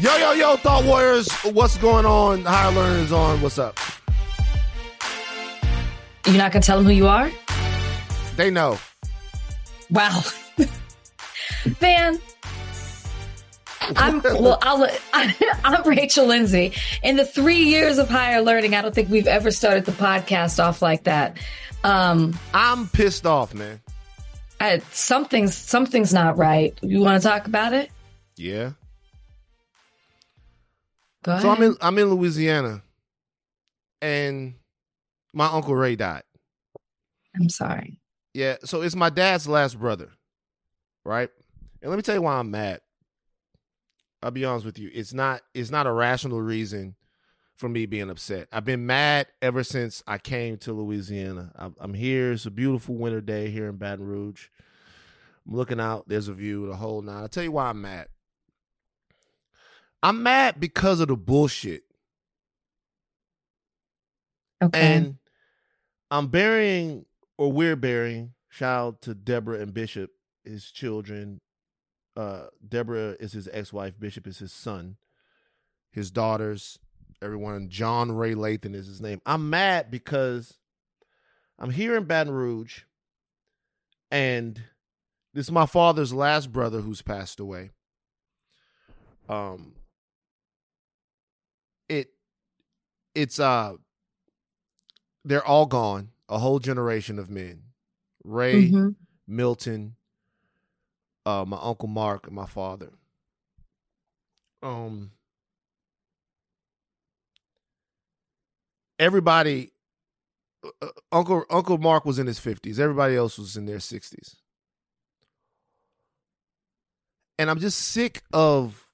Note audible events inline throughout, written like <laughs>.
Yo, yo, yo, Thought Warriors, what's going on? Higher Learners on, what's up? You're not gonna tell them who you are? They know. Wow. <laughs> Van, I'm well. <laughs> I'll, <laughs> I'm Rachel Lindsay. In the three years of higher learning, I don't think we've ever started the podcast off like that. Um, I'm pissed off, man. I, something's something's not right. You want to talk about it? Yeah. Go ahead. So I'm in I'm in Louisiana, and my uncle Ray died. I'm sorry. Yeah, so it's my dad's last brother, right? And let me tell you why I'm mad. I'll be honest with you. It's not it's not a rational reason for me being upset. I've been mad ever since I came to Louisiana. I'm, I'm here. It's a beautiful winter day here in Baton Rouge. I'm looking out. There's a view, the whole nine. I'll tell you why I'm mad. I'm mad because of the bullshit. Okay. And I'm burying, or we're burying, shout out to Deborah and Bishop, his children. Uh, Deborah is his ex wife, Bishop is his son, his daughters, everyone. John Ray Lathan is his name. I'm mad because I'm here in Baton Rouge, and this is my father's last brother who's passed away. Um, it, it's uh, they're all gone. A whole generation of men. Ray, Mhm. Milton, uh, my uncle Mark, and my father. Um, everybody, uh, uh, Uncle Uncle Mark was in his fifties. Everybody else was in their sixties, and I'm just sick of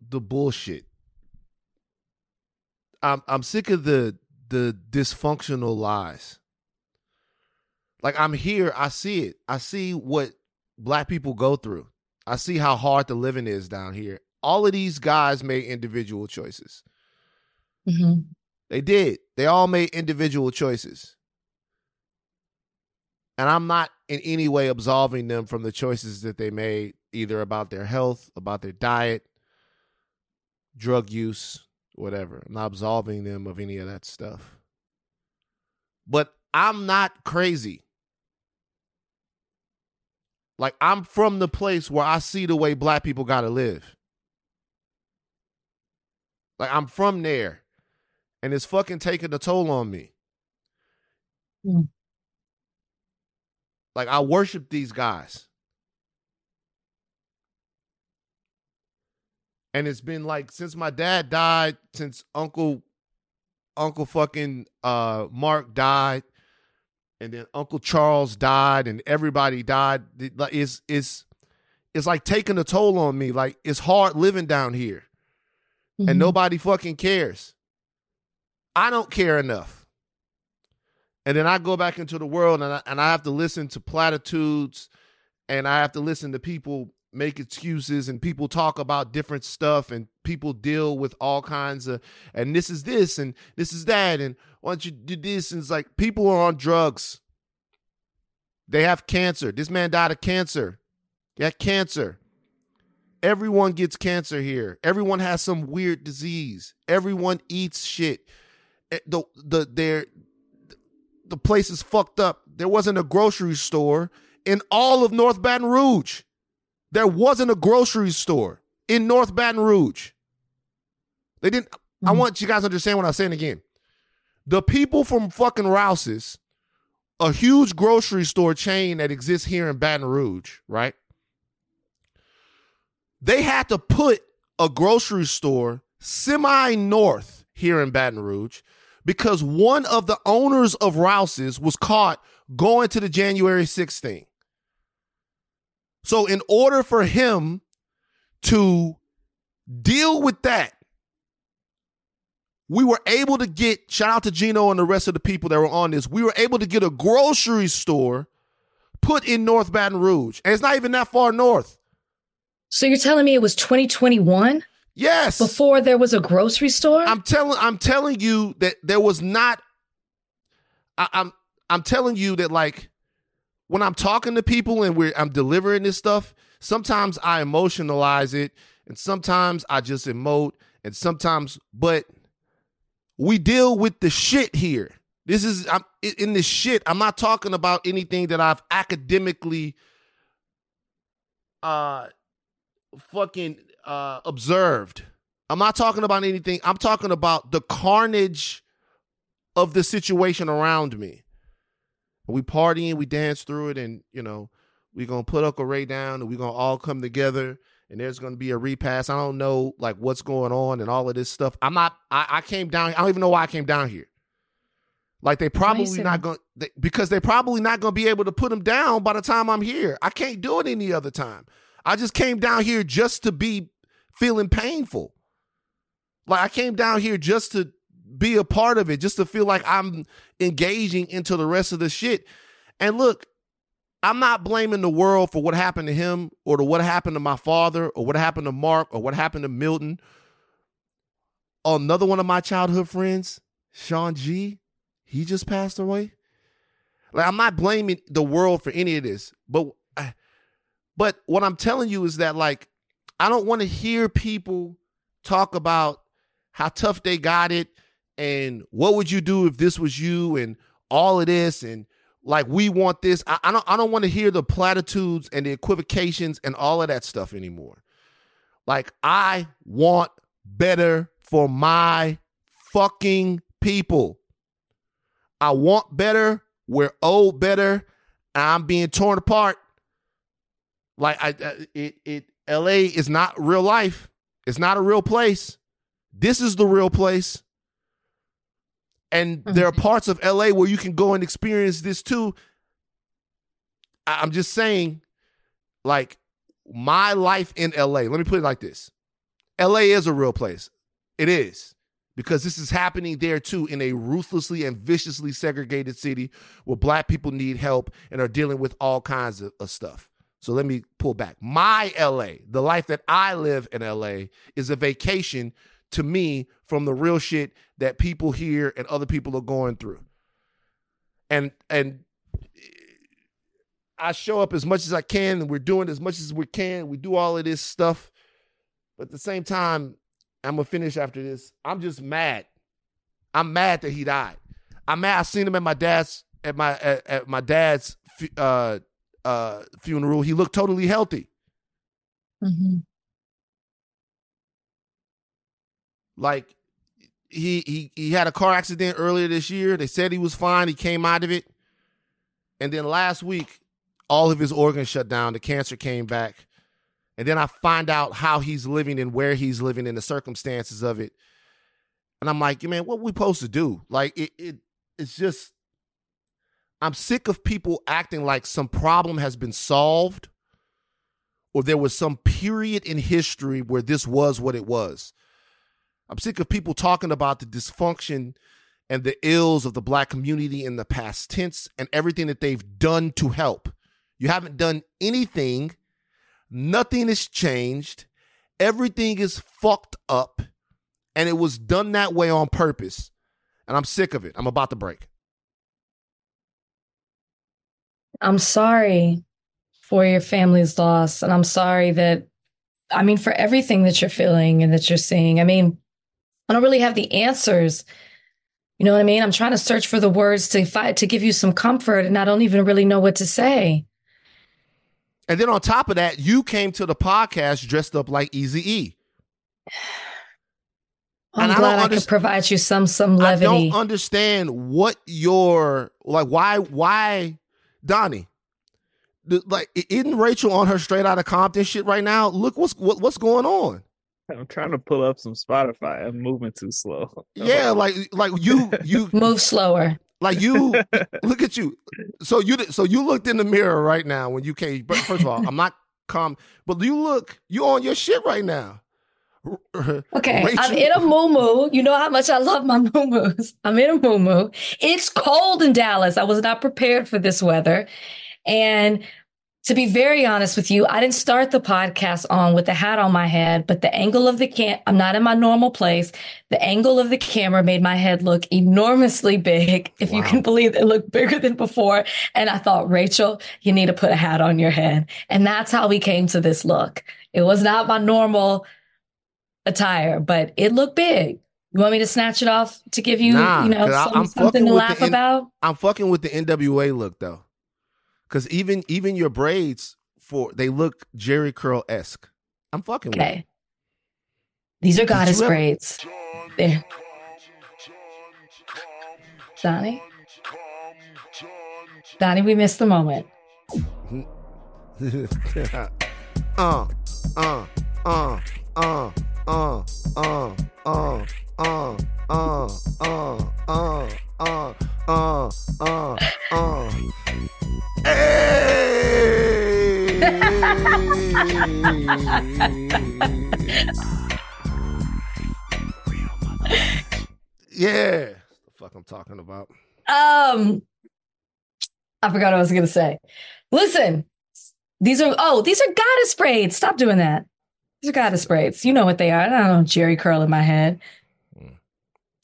the bullshit. I'm I'm sick of the the dysfunctional lies. Like I'm here, I see it. I see what black people go through. I see how hard the living is down here. All of these guys made individual choices. Mhm. They did. They all made individual choices. And I'm not in any way absolving them from the choices that they made, either about their health, about their diet, drug use, whatever. I'm not absolving them of any of that stuff. But I'm not crazy. Like, I'm from the place where I see the way black people got to live. Like, I'm from there. And it's fucking taking a toll on me. Mm. Like, I worship these guys. And it's been like since my dad died, since Uncle Uncle fucking uh Mark died, and then Uncle Charles died, and everybody died. Like, It's it's it's like taking a toll on me. Like it's hard living down here, and Mhm. nobody fucking cares. I don't care enough. And then I go back into the world, and I, and I have to listen to platitudes, and I have to listen to people make excuses, and people talk about different stuff, and people deal with all kinds of, and this is this, and this is that, and why don't you do this? And it's like people are on drugs. They have cancer. This man died of cancer. He had cancer. Everyone gets cancer here. Everyone has some weird disease. Everyone eats shit. Eh, The the their the place is fucked up. There wasn't a grocery store in all of North Baton Rouge. There wasn't a grocery store in North Baton Rouge. They didn't. I Mhm. want you guys to understand what I'm saying again. The people from fucking Rouse's, a huge grocery store chain that exists here in Baton Rouge, right? They had to put a grocery store semi north here in Baton Rouge because one of the owners of Rouse's was caught going to the January 6th thing. So, in order for him to deal with that, we were able to get, shout out to Gino and the rest of the people that were on this, we were able to get a grocery store put in North Baton Rouge. And it's not even that far north. So you're telling me it was 2021 Yes. before there was a grocery store? I'm telling I'm telling you that there was not I, I'm I'm telling you that like when I'm talking to people and we're I'm delivering this stuff, sometimes I emotionalize it, and sometimes I just emote, and sometimes, but we deal with the shit here. This is I'm in this shit. I'm not talking about anything that I've academically uh fucking uh observed. I'm not talking about anything. I'm talking about the carnage of the situation around me. We partying, we dance through it, and you know, we're gonna put Uncle Ray down and we're gonna all come together and there's gonna be a repass. I don't know like what's going on and all of this stuff. I'm not I, I came down, I don't even know why I came down here. Like they probably not going to because they're probably not going to be able to put him down by the time I'm here. I can't do it any other time. I just came down here just to be feeling painful. Like I came down here just to be a part of it, just to feel like I'm engaging into the rest of the shit. And look, I'm not blaming the world for what happened to him or to what happened to my father or what happened to Mark or what happened to Milton. Another one of my childhood friends, Sean G, he just passed away. Like I'm not blaming the world for any of this, but but what I'm telling you is that like I don't want to hear people talk about how tough they got it and what would you do if this was you and all of this and like we want this. I, I don't I don't want to hear the platitudes and the equivocations and all of that stuff anymore. Like I want better for my fucking people. I want better. We're old better. I'm being torn apart. Like I, uh, it, it, L.A. is not real life. It's not a real place. This is the real place. And mm-hmm. there are parts of LA where you can go and experience this too. I'm just saying, like, my life in LA, let me put it like this LA is a real place. It is because this is happening there too in a ruthlessly and viciously segregated city where black people need help and are dealing with all kinds of, of, stuff. So let me pull back. My LA, the life that I live in LA, is a vacation to me from the real shit that people here and other people are going through. And and I show up as much as I can and we're doing as much as we can. We do all of this stuff. But at the same time, I'm gonna finish after this. I'm just mad. I'm mad that he died. I'm mad. I seen him at my dad's at my at, at my dad's uh, uh, funeral. He looked totally healthy. Mm-hmm. Like he he he had a car accident earlier this year. They said he was fine. He came out of it, and then last week, all of his organs shut down. The cancer came back. And then I find out how he's living and where he's living and the circumstances of it. And I'm like, you man, what we supposed to do? Like it, it it's just I'm sick of people acting like some problem has been solved or there was some period in history where this was what it was. I'm sick of people talking about the dysfunction and the ills of the black community in the past tense and everything that they've done to help. You haven't done anything Nothing has changed. Everything is fucked up. And it was done that way on purpose. And I'm sick of it. I'm about to break. I'm sorry for your family's loss. And I'm sorry that, I mean, for everything that you're feeling and that you're seeing. I mean, I don't really have the answers. You know what I mean? I'm trying to search for the words to fight to give you some comfort, and I don't even really know what to say. And then on top of that, you came to the podcast dressed up like Easy E. I'm and glad I, I could provide you some some levity. I don't understand what your like. Why why Donnie? Like isn't Rachel on her straight out of Compton shit right now? Look what's what, what's going on. I'm trying to pull up some Spotify. I'm moving too slow. <laughs> Yeah, like like you you <laughs> move slower. Like you <laughs> look at you. So you so you looked in the mirror right now when you came. But first of all, I'm not calm, but you look you on your shit right now. Okay, Rachel. I'm in a moo You know how much I love my moo I'm in a moo It's cold in Dallas. I was not prepared for this weather, and to be very honest with you, I didn't start the podcast on with the hat on my head, but the angle of the cam, I'm not in my normal place. The angle of the camera made my head look enormously big. If wow. you can believe it, it looked bigger than before. And I thought, Rachel, you need to put a hat on your head. And that's how we came to this look. It was not my normal attire, but it looked big. You want me to snatch it off to give you, nah, you know, some, something to laugh about? I'm fucking with the NWA look though because even even your braids for they look Jheri curl esque. I'm fucking with. okay. With These are goddess ever- braids. Donnie. Donnie, we missed the moment. uh, uh, uh, uh, uh, uh, uh, uh, uh, uh, uh, uh, uh, uh. Hey! yeah. The fuck I'm talking about. Um I forgot what I was gonna say. Listen, these are oh, these are goddess braids. Stop doing that. These are goddess braids. You know what they are. I don't know Jheri curl in my head.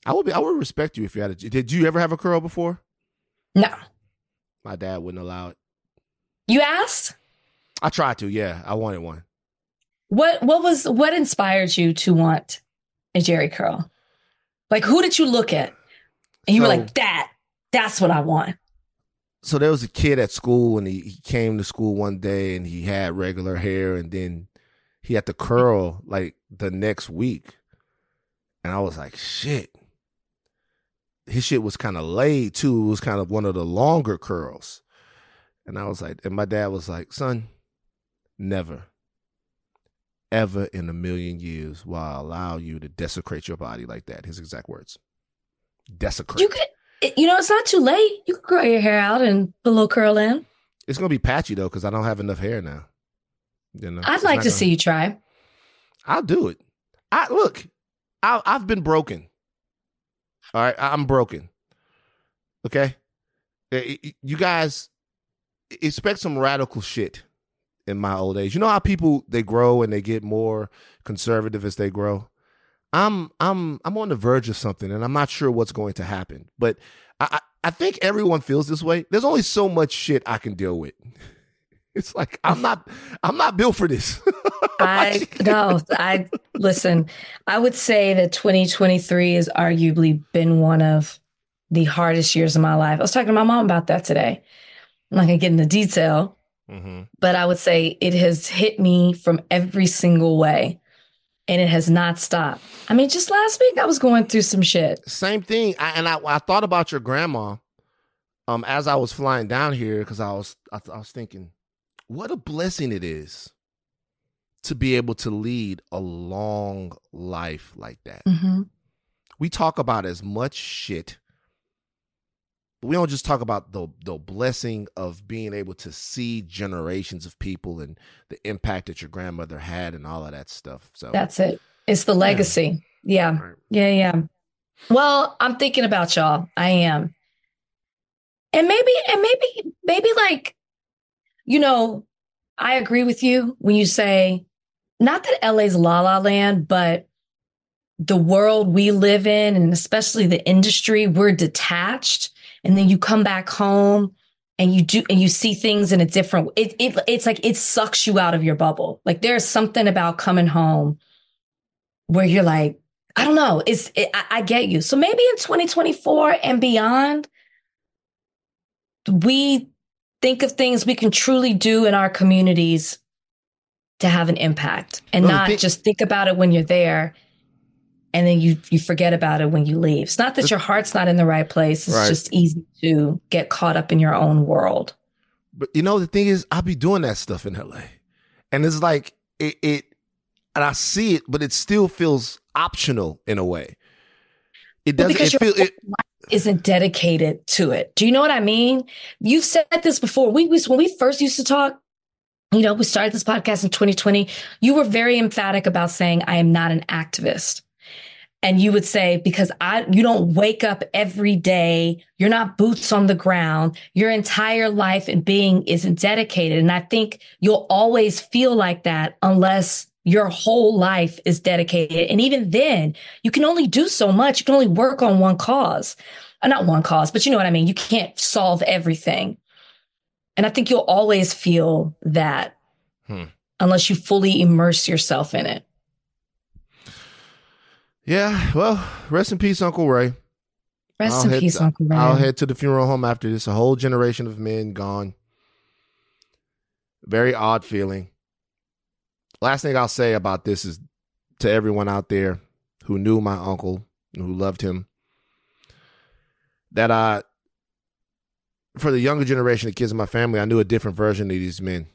I would be I would respect you if you had a did you ever have a curl before? No. My dad wouldn't allow it. You asked? I tried to, yeah. I wanted one. What what was what inspired you to want a Jheri curl? Like who did you look at? And you so, were like, that, that's what I want. So there was a kid at school and he, he came to school one day and he had regular hair and then he had to curl like the next week. And I was like, shit. His shit was kind of laid too. It was kind of one of the longer curls. And I was like, and my dad was like, son, never, ever in a million years will I allow you to desecrate your body like that. His exact words. Desecrate. You could, you know, it's not too late. You could grow your hair out and put a little curl in. It's gonna be patchy though, because I don't have enough hair now. You know, I'd like to gonna... see you try. I'll do it. I look. I, I've been broken. All right, I'm broken. Okay, eh, you guys expect some radical shit in my old age. You know how people they grow and they get more conservative as they grow. I'm I'm I'm on the verge of something, and I'm not sure what's going to happen. But I I think everyone feels this way. There's only so much shit I can deal with. <laughs> <laughs> It's like I'm not I'm not built for this. <laughs> I <laughs> no, I listen. I would say that 2023 has arguably been one of the hardest years of my life. I was talking to my mom about that today. I'm not gonna get into detail, mm-hmm. but I would say it has hit me from every single way. And it has not stopped. I mean, just last week I was going through some shit. Same thing. I, and I, I thought about your grandma um, as I was flying down here because I was I, I was thinking, what a blessing it is to be able to lead a long life like that. Mm-hmm. We talk about as much shit but we don't just talk about the the blessing of being able to see generations of people and the impact that your grandmother had and all of that stuff. So that's it. It's the legacy. Yeah. Yeah. Right. Yeah. yeah. Well, I'm thinking about y'all. I am. And maybe, and maybe, maybe like, you know, I agree with you when you say, not that LA's la la land, but the world we live in, and especially the industry, we're detached. And then you come back home and you do and you see things in a different it, it it's like it sucks you out of your bubble. Like there's something about coming home where you're like i don't know. It's it, I, I get you. So maybe in 2024 and beyond we think of things we can truly do in our communities to have an impact and not just think about it when you're there and then you you forget about it when you leave. It's not that your heart's not in the right place. It's right. just easy to get caught up in your own world. But you know the thing is, I'll be doing that stuff in LA, and it's like it, it and I see it, but it still feels optional in a way. It doesn't. Well, it feel it isn't dedicated to it. Do you know what I mean? You've said this before. We was when we first used to talk. You know, we started this podcast in 2020. You were very emphatic about saying, "I am not an activist." And you would say, because I, you don't wake up every day. You're not boots on the ground. Your entire life and being isn't dedicated. And I think you'll always feel like that unless your whole life is dedicated. And even then, you can only do so much. You can only work on one cause. Uh, not one cause, but you know what I mean? You can't solve everything. And I think you'll always feel that hmm. unless you fully immerse yourself in it. Yeah, well, rest in peace, Uncle Ray. Rest I'll in peace, to, Uncle Ray. I'll head to the funeral home after this. A whole generation of men gone. Very odd feeling. Last thing I'll say about this is to everyone out there who knew my uncle, and who loved him, that I, for the younger generation of kids in my family, I knew a different version of these men.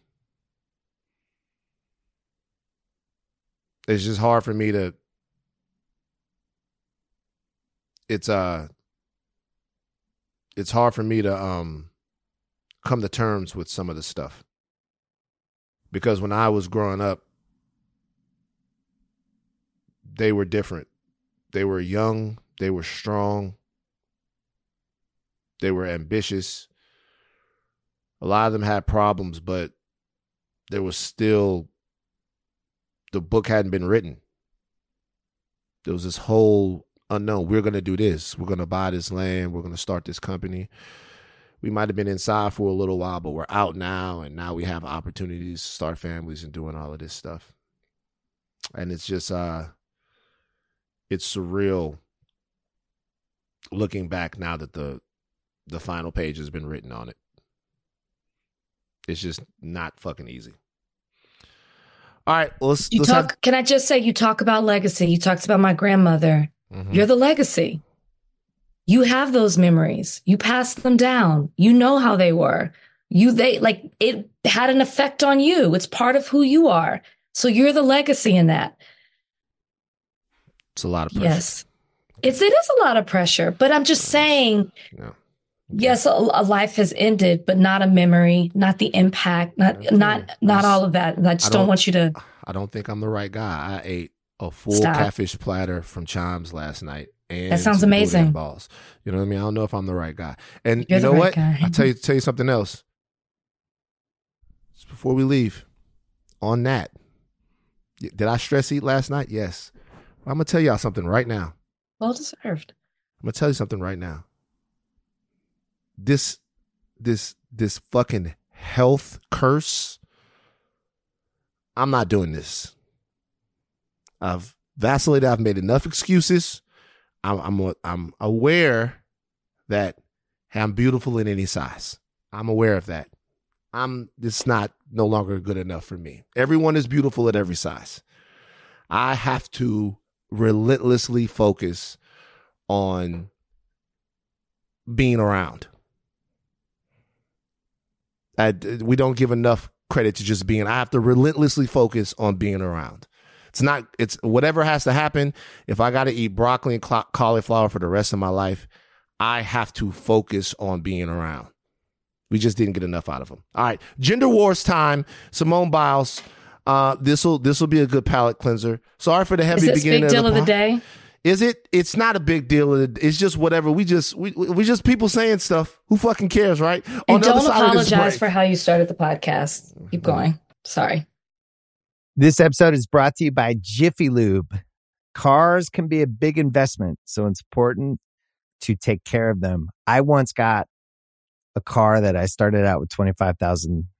It's just hard for me to it's uh it's hard for me to um come to terms with some of the stuff because when I was growing up they were different. They were young, they were strong, they were ambitious. A lot of them had problems, but there was still the book hadn't been written. There was this whole unknown. We're going to do this. We're going to buy this land. We're going to start this company. We might have been inside for a little while, but we're out now, and now we have opportunities to start families and doing all of this stuff. And it's just, uh, it's surreal looking back now that the the final page has been written on it. It's just not fucking easy. All right, let's, you let's talk. Have... Can I just say you talk about legacy? You talked about my grandmother. Mm-hmm. You're the legacy. You have those memories. You pass them down. You know how they were. You they like it had an effect on you. It's part of who you are. So you're the legacy in that. It's a lot of pressure. Yes. It's it is a lot of pressure, but I'm just saying yeah. Yes, a, a, life has ended, but not a memory, not the impact, not not not all of that. I just I don't, don't, want you to. I don't think I'm the right guy. I ate a full Stop. catfish platter from Chimes last night. And that sounds amazing. Balls. You know what I mean? I don't know if I'm the right guy. And You're you know right what? I tell you tell you something else. Just before we leave, on that, did I stress eat last night? Yes. I'm gonna tell y'all something right now. Well deserved. I'm gonna tell you something right now. This, this, this fucking health curse. I'm not doing this. I've vacillated. I've made enough excuses. I'm I'm I'm aware that hey, I'm beautiful in any size. I'm aware of that. I'm it's not no longer good enough for me. Everyone is beautiful at every size. I have to relentlessly focus on being around. I, we don't give enough credit to just being. I have to relentlessly focus on being around. It's not, it's whatever has to happen. If I got to eat broccoli and cauliflower for the rest of my life, I have to focus on being around. We just didn't get enough out of them. All right, gender wars time. Simone Biles. Uh, this will this will be a good palate cleanser. Sorry for the heavy Is beginning. Big deal of the, of the day. Is it? It's not a big deal. It's just whatever. We just we we just people saying stuff. Who fucking cares, right? And don't apologize for how you started the podcast. Keep mm-hmm. going. Sorry. This episode is brought to you by Jiffy Lube. Cars can be a big investment, so it's important to take care of them. I once got a car that I started out with 25,000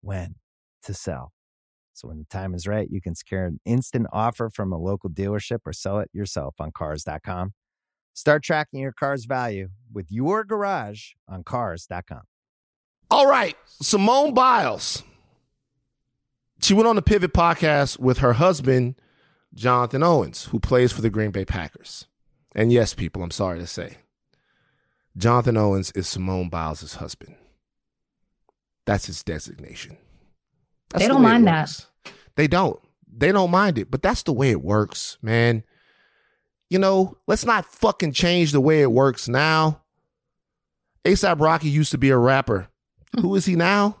when to sell. So when the time is right, you can secure an instant offer from a local dealership or sell it yourself on cars.com. Start tracking your car's value with your garage on cars.com. All right, Simone Biles. She went on the Pivot podcast with her husband, Jonathan Owens, who plays for the Green Bay Packers. And yes, people, I'm sorry to say, Jonathan Owens is Simone Biles' husband. That's his designation. That's They don't it mind that. They don't. They don't mind it, but that's the way it works, man. You know, let's not fucking change the way it works now. ASAP Rocky used to be a rapper. Who is he now?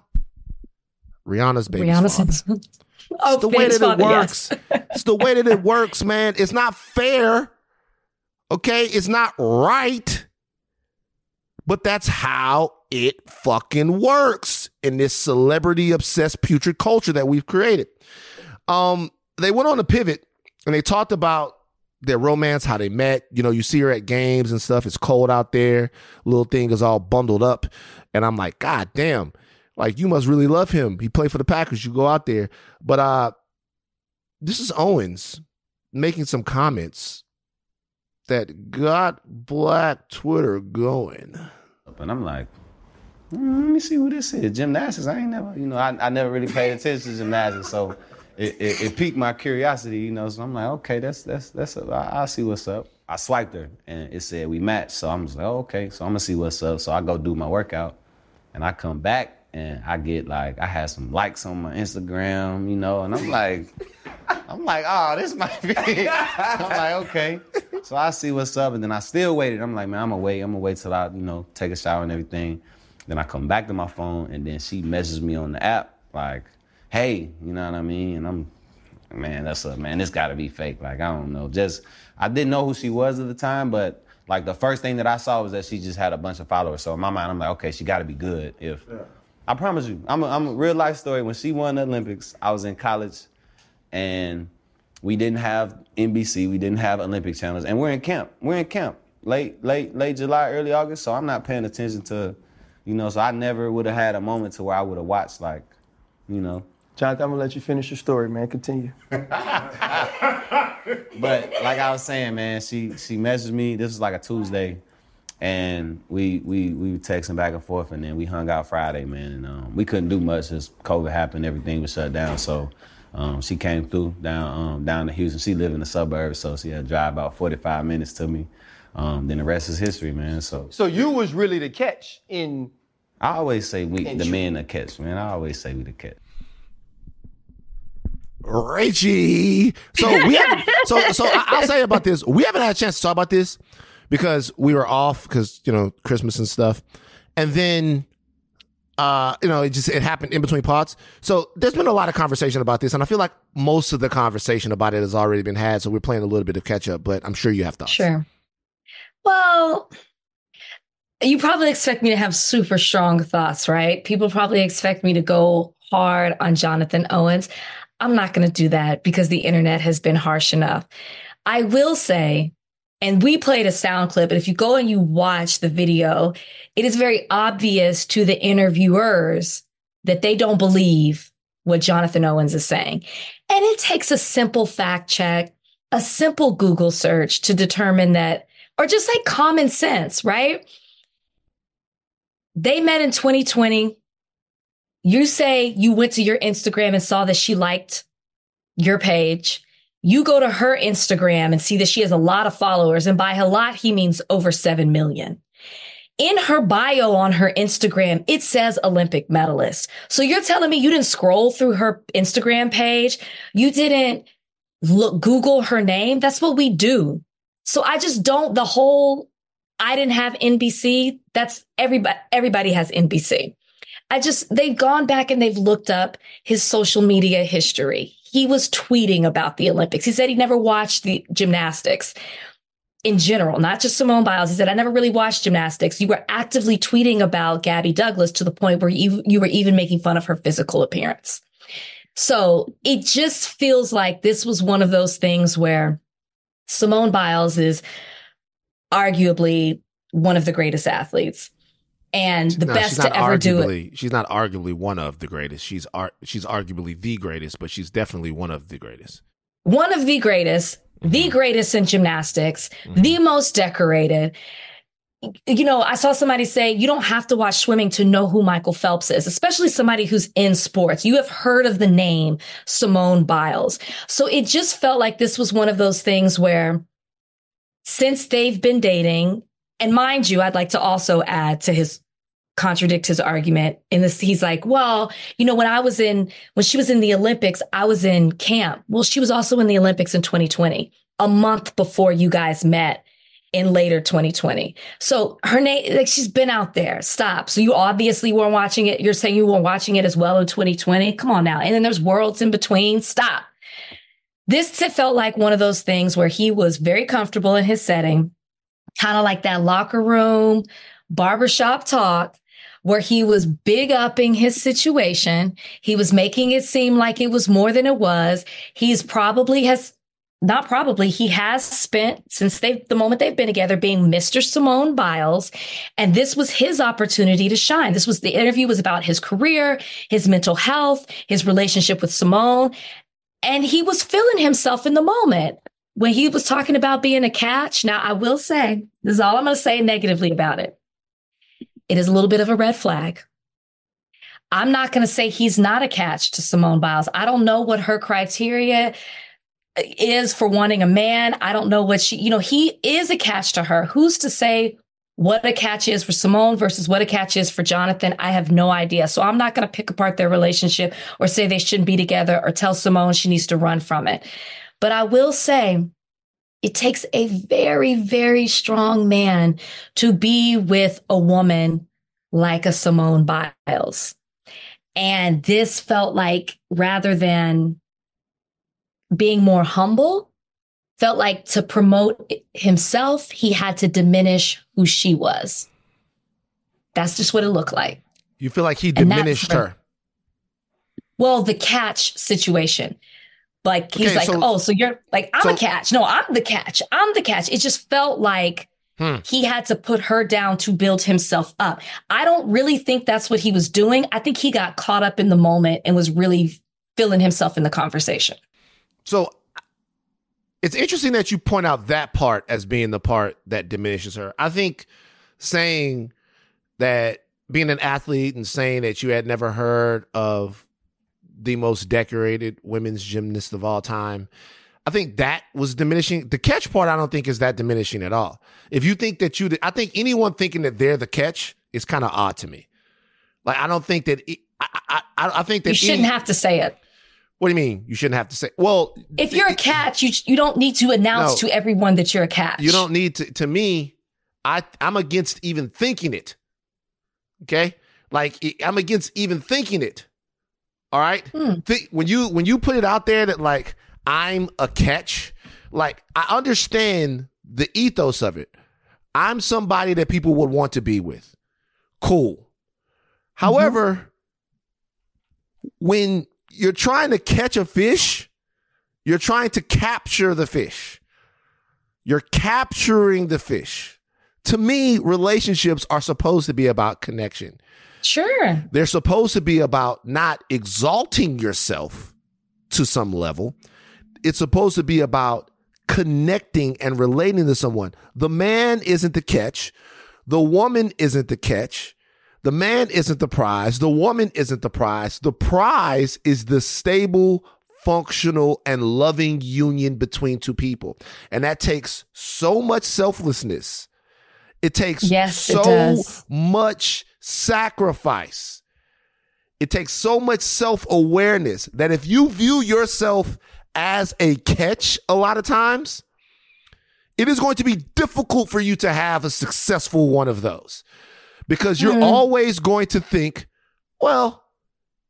Rihanna's baby. Rihanna's father. <laughs> "Oh, It's the way that it works. yes. it's the way that it works, man. It's not fair. Okay? It's not right. But that's how it fucking works in this celebrity obsessed putrid culture that we've created. Um, they went on a pivot and they talked about their romance, how they met. You know, you see her at games and stuff. It's cold out there. Little thing is all bundled up. And I'm like, God damn. Like you must really love him. He played for the Packers. You go out there. But uh this is Owens making some comments that got black Twitter going. And I'm like, "Hmm, let me see who this is. Gymnastics. I ain't never, you know, I, I never really paid attention to gymnastics, so it, it, it piqued my curiosity, you know. So I'm like, okay, that's that's that's. I, I'll see what's up. I swiped her, and it said we matched. So I'm just like, oh, okay. So I'm gonna see what's up. So I go do my workout, and I come back, and I get like, I had some likes on my Instagram, you know, and I'm like. <laughs> I'm like, oh, this might be. I'm like, okay. So I see what's up, and then I still waited. I'm like, man, I'm gonna wait. I'm gonna wait till I, you know, take a shower and everything. Then I come back to my phone, and then she messages me on the app, like, hey, you know what I mean? And I'm, man, that's a man. This got to be fake. Like, I don't know. Just, I didn't know who she was at the time, but like the first thing that I saw was that she just had a bunch of followers. So in my mind, I'm like, okay, she got to be good. If I promise you, I'm a, I'm a real life story. When she won the Olympics, I was in college and we didn't have NBC, we didn't have Olympic channels, and we're in camp. We're in camp, late, late, late July, early August. So I'm not paying attention to, you know. So I never would have had a moment to where I would have watched like, you know. Jonathan, I'm gonna let you finish your story, man. Continue. <laughs> But like I was saying, man, she she messaged me. This was like a Tuesday, and we we we were texting back and forth, and then we hung out Friday, man. And um, we couldn't do much as COVID happened. Everything was shut down. So um, she came through down um, down to Houston. She lived in the suburbs, so she had to drive about 45 minutes to me. Um, then the rest is history, man. So So you was really the catch in I always say we And the you- men the catch, man. I always say we the catch. Richie. So <laughs> we haven't. So so I- I'll say about this. We haven't had a chance to talk about this because we were off because you know Christmas and stuff, and then uh you know it just it happened in between pods. So there's been a lot of conversation about this, and I feel like most of the conversation about it has already been had. So we're playing a little bit of catch up, but I'm sure you have thoughts. Sure. Well, you probably expect me to have super strong thoughts, right? People probably expect me to go hard on Jonathan Owens. I'm not going to do that because the internet has been harsh enough. I will say, and we played a sound clip, but if you go and you watch the video, it is very obvious to the interviewers that they don't believe what Jonathan Owens is saying. And it takes a simple fact check, a simple Google search to determine that, or just like common sense, right? They met in 2020. You say you went to your Instagram and saw that she liked your page. You go to her Instagram and see that she has a lot of followers. And by a lot, he means over 7 million. In her bio on her Instagram, it says Olympic medalist. So you're telling me you didn't scroll through her Instagram page? You didn't look, Google her name? That's what we do. So I just don't, the whole, I didn't have NBC. That's everybody, everybody has NBC. I just, they've gone back and they've looked up his social media history. He was tweeting about the Olympics. He said he never watched the gymnastics in general, not just Simone Biles. He said, I never really watched gymnastics. You were actively tweeting about Gabby Douglas to the point where you, you were even making fun of her physical appearance. So it just feels like this was one of those things where Simone Biles is arguably one of the greatest athletes and the No, best to ever do it. She's not arguably one of the greatest. She's ar- she's arguably the greatest, but she's definitely one of the greatest. One of the greatest, the greatest in gymnastics, Mm-hmm. the most decorated. You know, I saw somebody say you don't have to watch swimming to know who Michael Phelps is, especially somebody who's in sports. You have heard of the name Simone Biles. So it just felt like this was one of those things where since they've been dating, and mind you, I'd like to also add to his contradict his argument in this he's like well you know when i was in when she was in the olympics i was in camp. Well she was also in the olympics in 2020 a month before you guys met in later 2020 so her name like she's been out there. Stop. So you obviously weren't watching it. You're saying you weren't watching it as well in 2020 come on now. And then there's worlds in between. Stop this felt like one of those things where he was very comfortable in his setting kind of like that locker room barbershop talk where he was big upping his situation. He was making it seem like it was more than it was. He's probably has not probably he has spent since they the moment they've been together being Mr. Simone Biles and this was his opportunity to shine. This was the interview was about his career, his mental health, his relationship with Simone and he was feeling himself in the moment when he was talking about being a catch. Now I will say, this is all I'm going to say negatively about it it is a little bit of a red flag. I'm not going to say he's not a catch to Simone Biles. I don't know what her criteria is for wanting a man. I don't know what she, you know, he is a catch to her. Who's to say what a catch is for Simone versus what a catch is for Jonathan? I have no idea. So I'm not going to pick apart their relationship or say they shouldn't be together or tell Simone she needs to run from it. But I will say, it takes a very, very strong man to be with a woman like a Simone Biles. And this felt like rather than being more humble, felt like to promote himself, he had to diminish who she was. That's just what it looked like. You feel like he diminished her. Well, the catch situation. Like he's Okay, like, so- oh, so you're like, I'm so- a catch. No, I'm the catch. I'm the catch. It just felt like Hmm. he had to put her down to build himself up. I don't really think that's what he was doing. I think he got caught up in the moment and was really feeling himself in the conversation. So it's interesting that you point out that part as being the part that diminishes her. I think saying that being an athlete and saying that you had never heard of the most decorated women's gymnast of all time, I think that was diminishing. The catch part, I don't think is that diminishing at all. If you think that you, I think anyone thinking that they're the catch is kind of odd to me. Like I don't think that. it- I, I, I think that You shouldn't any- have to say it. What do you mean? You shouldn't have to say. Well, If you're a catch, you you don't need to announce No. to everyone that you're a catch. You don't need to. To me, I I'm against even thinking it. Okay, like I'm against even thinking it. All right. Hmm. Think when you when you put it out there that like I'm a catch, like I understand the ethos of it. I'm somebody that people would want to be with. Cool. However, when you're trying to catch a fish, you're trying to capture the fish. You're capturing the fish. To me, relationships are supposed to be about connection. Sure. They're supposed to be about not exalting yourself to some level. It's supposed to be about connecting and relating to someone. The man isn't the catch. The woman isn't the catch. The man isn't the prize. The woman isn't the prize. The prize is the stable, functional, and loving union between two people. And that takes so much selflessness. It takes Yes, so does. much sacrifice. It takes so much self awareness that if you view yourself as a catch a lot of times, it is going to be difficult for you to have a successful one of those because you're Mhm. always going to think, well,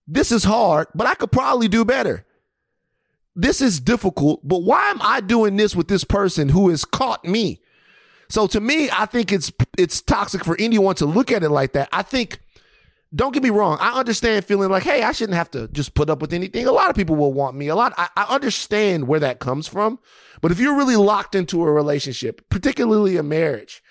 this is hard, but I could probably do better. This is difficult, but why am I doing this with this person who has caught me? So to me, I think it's it's toxic for anyone to look at it like that. I think don't get me wrong. I understand feeling like, hey, I shouldn't have to just put up with anything. A lot of people will want me. A lot. I, I understand where that comes from. But if you're really locked into a relationship, particularly a marriage,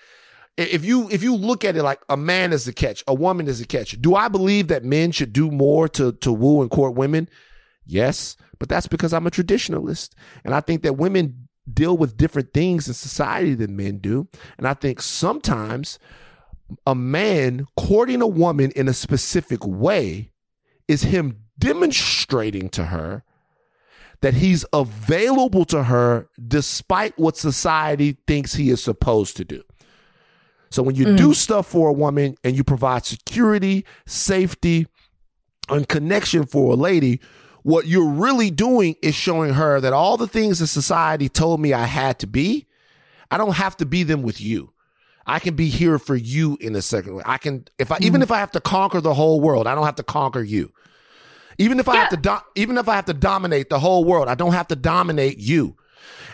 if you if you look at it like a man is a catch, a woman is a catch. Do I believe that men should do more to to woo and court women? Yes, but that's because I'm a traditionalist, and I think that women deal with different things in society than men do, and I think sometimes a man courting a woman in a specific way is him demonstrating to her that he's available to her despite what society thinks he is supposed to do. So when you mm. do stuff for a woman and you provide security, safety, and connection for a lady, what you're really doing is showing her that all the things that society told me I had to be, I don't have to be them with you. I can be here for you in a second. I can if I even mm. if I have to conquer the whole world, I don't have to conquer you. Even if I have to do, even if I have to dominate the whole world, I don't have to dominate you.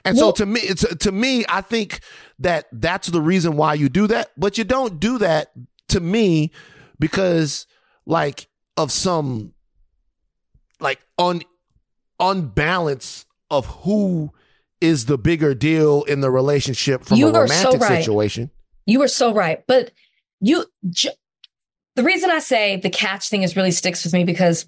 And so to me, it's to me, I think that that's the reason why you do that. But you don't do that to me because like of some like un unbalance of who is the bigger deal in the relationship from You a are so romantic right. situation. You are so right. But you, J- the reason I say the catch thing is really sticks with me because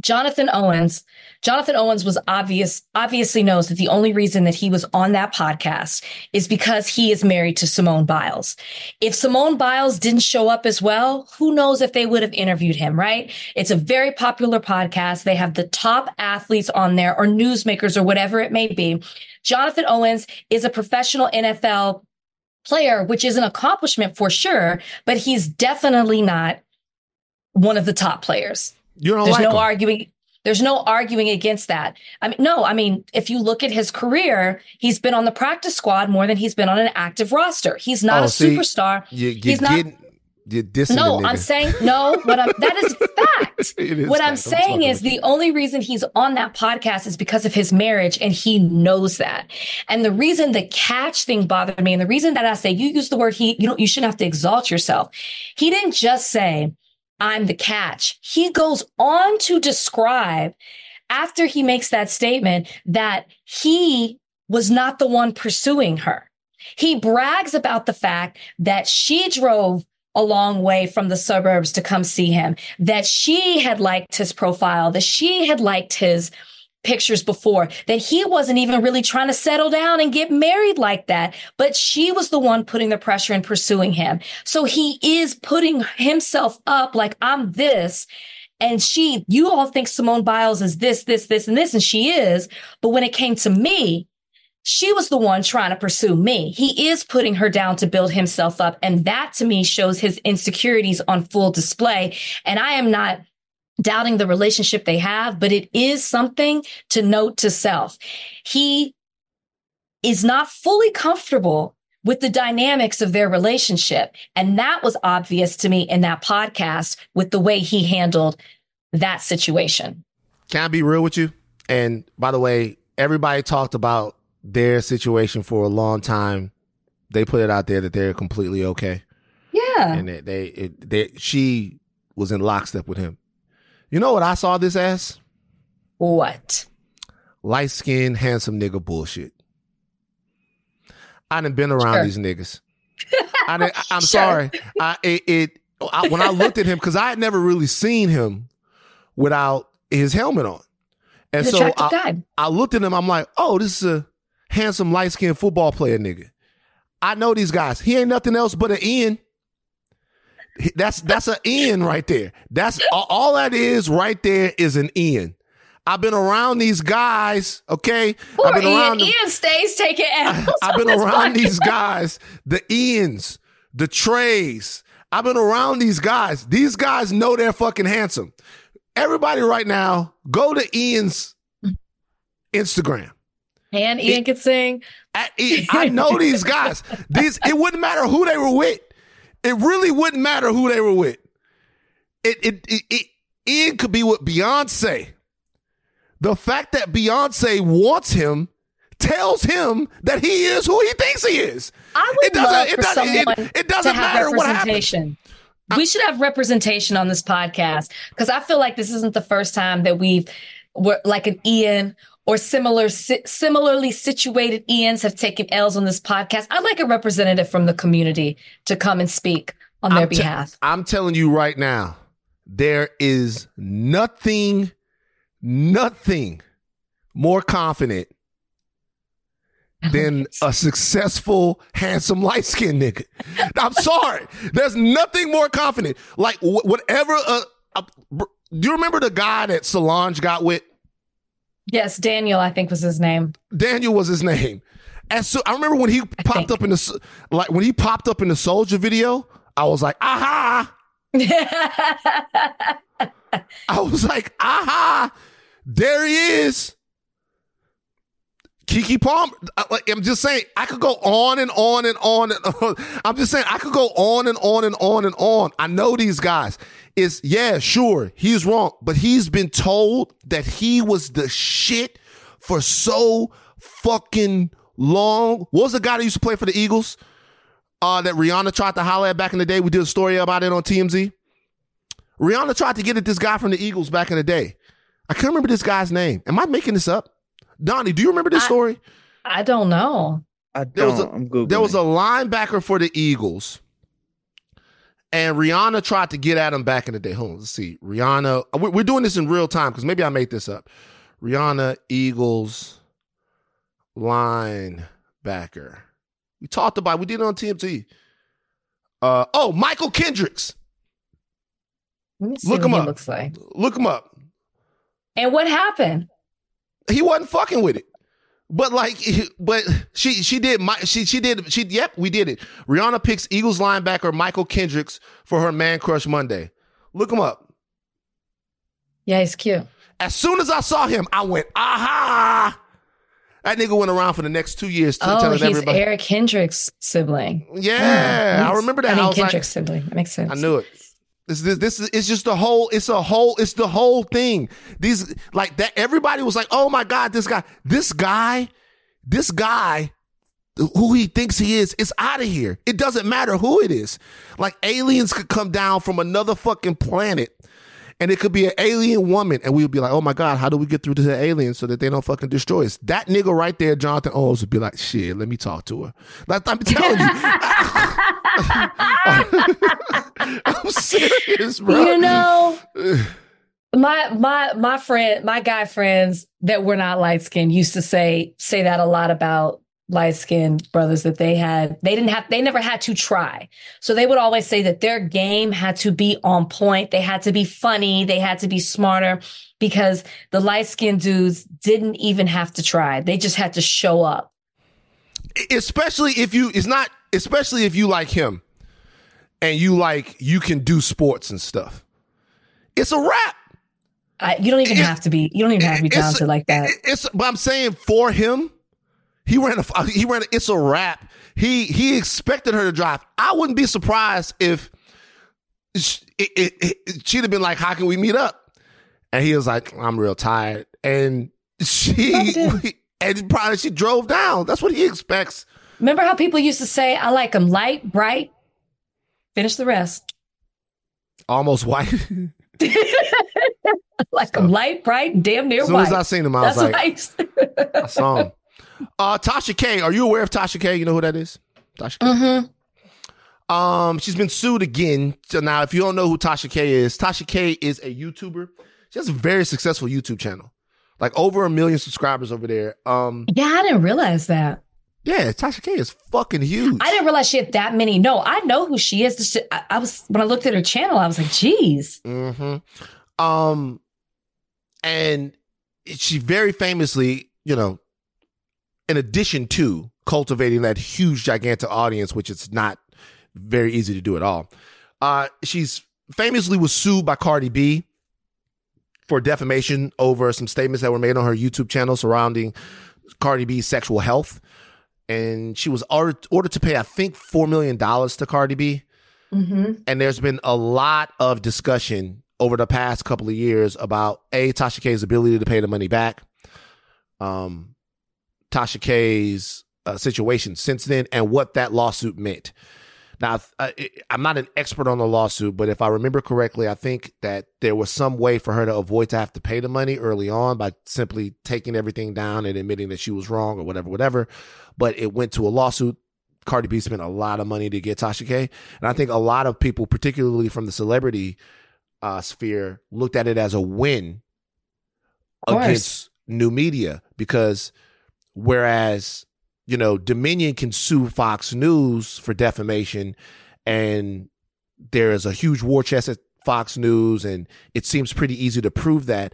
Jonathan Owens, Jonathan Owens was obvious, obviously knows that the only reason that he was on that podcast is because he is married to Simone Biles. If Simone Biles didn't show up as well, who knows if they would have interviewed him, right? It's a very popular podcast. They have the top athletes on there or newsmakers or whatever it may be. Jonathan Owens is a professional NFL player, which is an accomplishment for sure, but he's definitely not one of the top players. You don't There's like no him. arguing. There's no arguing against that. I mean, no, I mean, if you look at his career, he's been on the practice squad more than he's been on an active roster. He's not Oh, a see, superstar. You, you He's not- getting, you're dissing No. I'm saying no. What I'm that is <laughs> fact. Is what I'm fact. I'm saying is the only reason he's on that podcast is because of his marriage, and he knows that. And the reason the catch thing bothered me, and the reason that I say you use the word he, you don't, you shouldn't have to exalt yourself. He didn't just say I'm the catch. He goes on to describe after he makes that statement that he was not the one pursuing her. He brags about the fact that she drove a long way from the suburbs to come see him, that she had liked his profile, that she had liked his pictures before, that he wasn't even really trying to settle down and get married like that, but she was the one putting the pressure and pursuing him. So he is putting himself up like I'm this. And she, you all think Simone Biles is this, this, this, and this, and she is. But when it came to me, she was the one trying to pursue me. He is putting her down to build himself up. And that to me shows his insecurities on full display. And I am not doubting the relationship they have, but it is something to note to self. He is not fully comfortable with the dynamics of their relationship. And that was obvious to me in that podcast with the way he handled that situation. Can I be real with you? And by the way, everybody talked about their situation for a long time. They put it out there that they're completely okay, Yeah. and that they, it, they, she was in lockstep with him. You know what I saw this as? What? Light skinned, handsome nigga bullshit. I done been around Sure. these niggas. <laughs> I done, I'm Sure. sorry. I it, it I, when I looked at him because I had never really seen him without his helmet on, and He's so I. I looked at him. I'm like, oh, this is a handsome, light skinned football player nigga. I know these guys. He ain't nothing else but an Ian. That's that's an Ian right there. That's all, that is right there is an Ian. I've been around these guys. Okay, Poor I've been Ian. around. them. Ian stays taking <laughs> L's. I've been around podcast. these guys, the Ians, the Treys. I've been around these guys. These guys know they're fucking handsome. Everybody right now, go to Ian's Instagram. And Ian can sing. I, I know these guys. <laughs> These it wouldn't matter who they were with. It really wouldn't matter who they were with. It it, it, it Ian could be with Beyonce. The fact that Beyonce wants him tells him that he is who he thinks he is. I would It doesn't- love it for doesn't- someone it doesn't to have matter representation. we should have representation on this podcast because I feel like this isn't the first time that we've we're like an Ian or similar si- similarly situated Ians have taken L's on this podcast. I'd like a representative from the community to come and speak on their I'm te- behalf. I'm telling you right now, there is nothing, nothing more confident than a successful, handsome, light skinned nigga. I'm sorry. There's nothing more confident. Like wh- whatever. Uh, uh, br- do you remember the guy that Solange got with? Yes, Daniel, I think was his name. Daniel was his name. And so I remember when he popped think. up in the like when he popped up in the Soldier video. I was like, aha. <laughs> I was like, aha, there he is. Keke Palmer. Like, I'm just saying, I could go on and on and on and <laughs> on. I'm just saying, I could go on and on and on and on. I know these guys. Is yeah, sure, he's wrong, but he's been told that he was the shit for so fucking long. What was the guy that used to play for the Eagles? Uh, that Rihanna tried to holler at back in the day. We did a story about it on TMZ. Rihanna tried to get at this guy from the Eagles back in the day. I can't remember this guy's name. Am I making this up? Donnie, do you remember this I- story? I don't know. I There was don't. a- I'm Googling. There was a linebacker for the Eagles, and Rihanna tried to get at him back in the day. Hold on, let's see. Rihanna, we- we're doing this in real time because maybe I made this up. Rihanna Eagles linebacker. We talked about. We did it on TMZ. Uh, oh, Mychal Kendricks. Let me see Look him up. looks like. Look him up. And what happened? he wasn't fucking with it. But like, but she she did my she she did she yep we did it. Rihanna picks Eagles linebacker Mychal Kendricks for her man crush Monday. Look him up. Yeah, he's cute. As soon as I saw him, I went aha. That nigga went around for the next two years t- Oh, telling he's everybody. Eric Kendricks' sibling. yeah, I remember that. I I, mean, like, Kendrick's sibling. That makes sense. I knew it. This, this, this is, it's just the whole, it's a whole, it's the whole thing. These, like that, everybody was like, oh my God, this guy, this guy, this guy, who he thinks he is, is out of here. It doesn't matter who it is. Like aliens could come down from another fucking planet and it could be an alien woman. And we would be like, oh my God, how do we get through to the aliens so that they don't fucking destroy us? That nigga right there, Jonathan Owens, would be like, shit, let me talk to her. Like, I'm telling you. <laughs> I'm serious, bro. You know, my my my friend, my guy friends that were not light skinned used to say say that a lot about light skinned brothers that they had they didn't have they never had to try. So they would always say that their game had to be on point. They had to be funny, they had to be smarter because the light skinned dudes didn't even have to try. They just had to show up. especially if you it's not especially if you like him and you like you can do sports and stuff it's a wrap I, you don't even It- have to be you don't even have to be talented like that. it's but i'm saying for him he ran a uh, he ran a, it's a wrap he he expected her to drive i wouldn't be surprised if sh- it, it, she'd have been like how can we meet up and he was like i'm real tired and she <laughs> and probably she drove down that's what he expects Remember how people used to say, I like them light, bright, finish the rest. almost white <laughs> <laughs> like them light, bright, and damn near white. as soon white. as i seen him i was like I I saw him. Uh, Tasha K. Are you aware of Tasha K? You know who that is? Tasha K. Mhm. Um, she's been sued again. So now, if you don't know who Tasha K is, Tasha K is a YouTuber. She has a very successful YouTube channel, like over a million subscribers over there. Um, Yeah, I didn't realize that. yeah, Tasha K is fucking huge. I didn't realize she had that many. No, I know who she is. I, I was when I looked at her channel, I was like, geez. hmm Um, and she very famously, you know, in addition to cultivating that huge, gigantic audience, which it's not very easy to do at all, uh, she's famously was sued by Cardi B for defamation over some statements that were made on her YouTube channel surrounding Cardi B's sexual health. And she was ordered, ordered to pay, I think, $4 million to Cardi B. Hmm and there's been a lot of discussion over the past couple of years about a Tasha K's ability to pay the money back, um, Tasha K's uh, situation since then, and what that lawsuit meant. Now, uh, I'm not an expert on the lawsuit, but if I remember correctly, I think that there was some way for her to avoid to have to pay the money early on by simply taking everything down and admitting that she was wrong or whatever, whatever. But it went to a lawsuit. Cardi B spent a lot of money to get Tasha K, and I think a lot of people, particularly from the celebrity uh, sphere, looked at it as a win against new media because whereas you know Dominion can sue Fox News for defamation and there is a huge war chest at Fox News and it seems pretty easy to prove that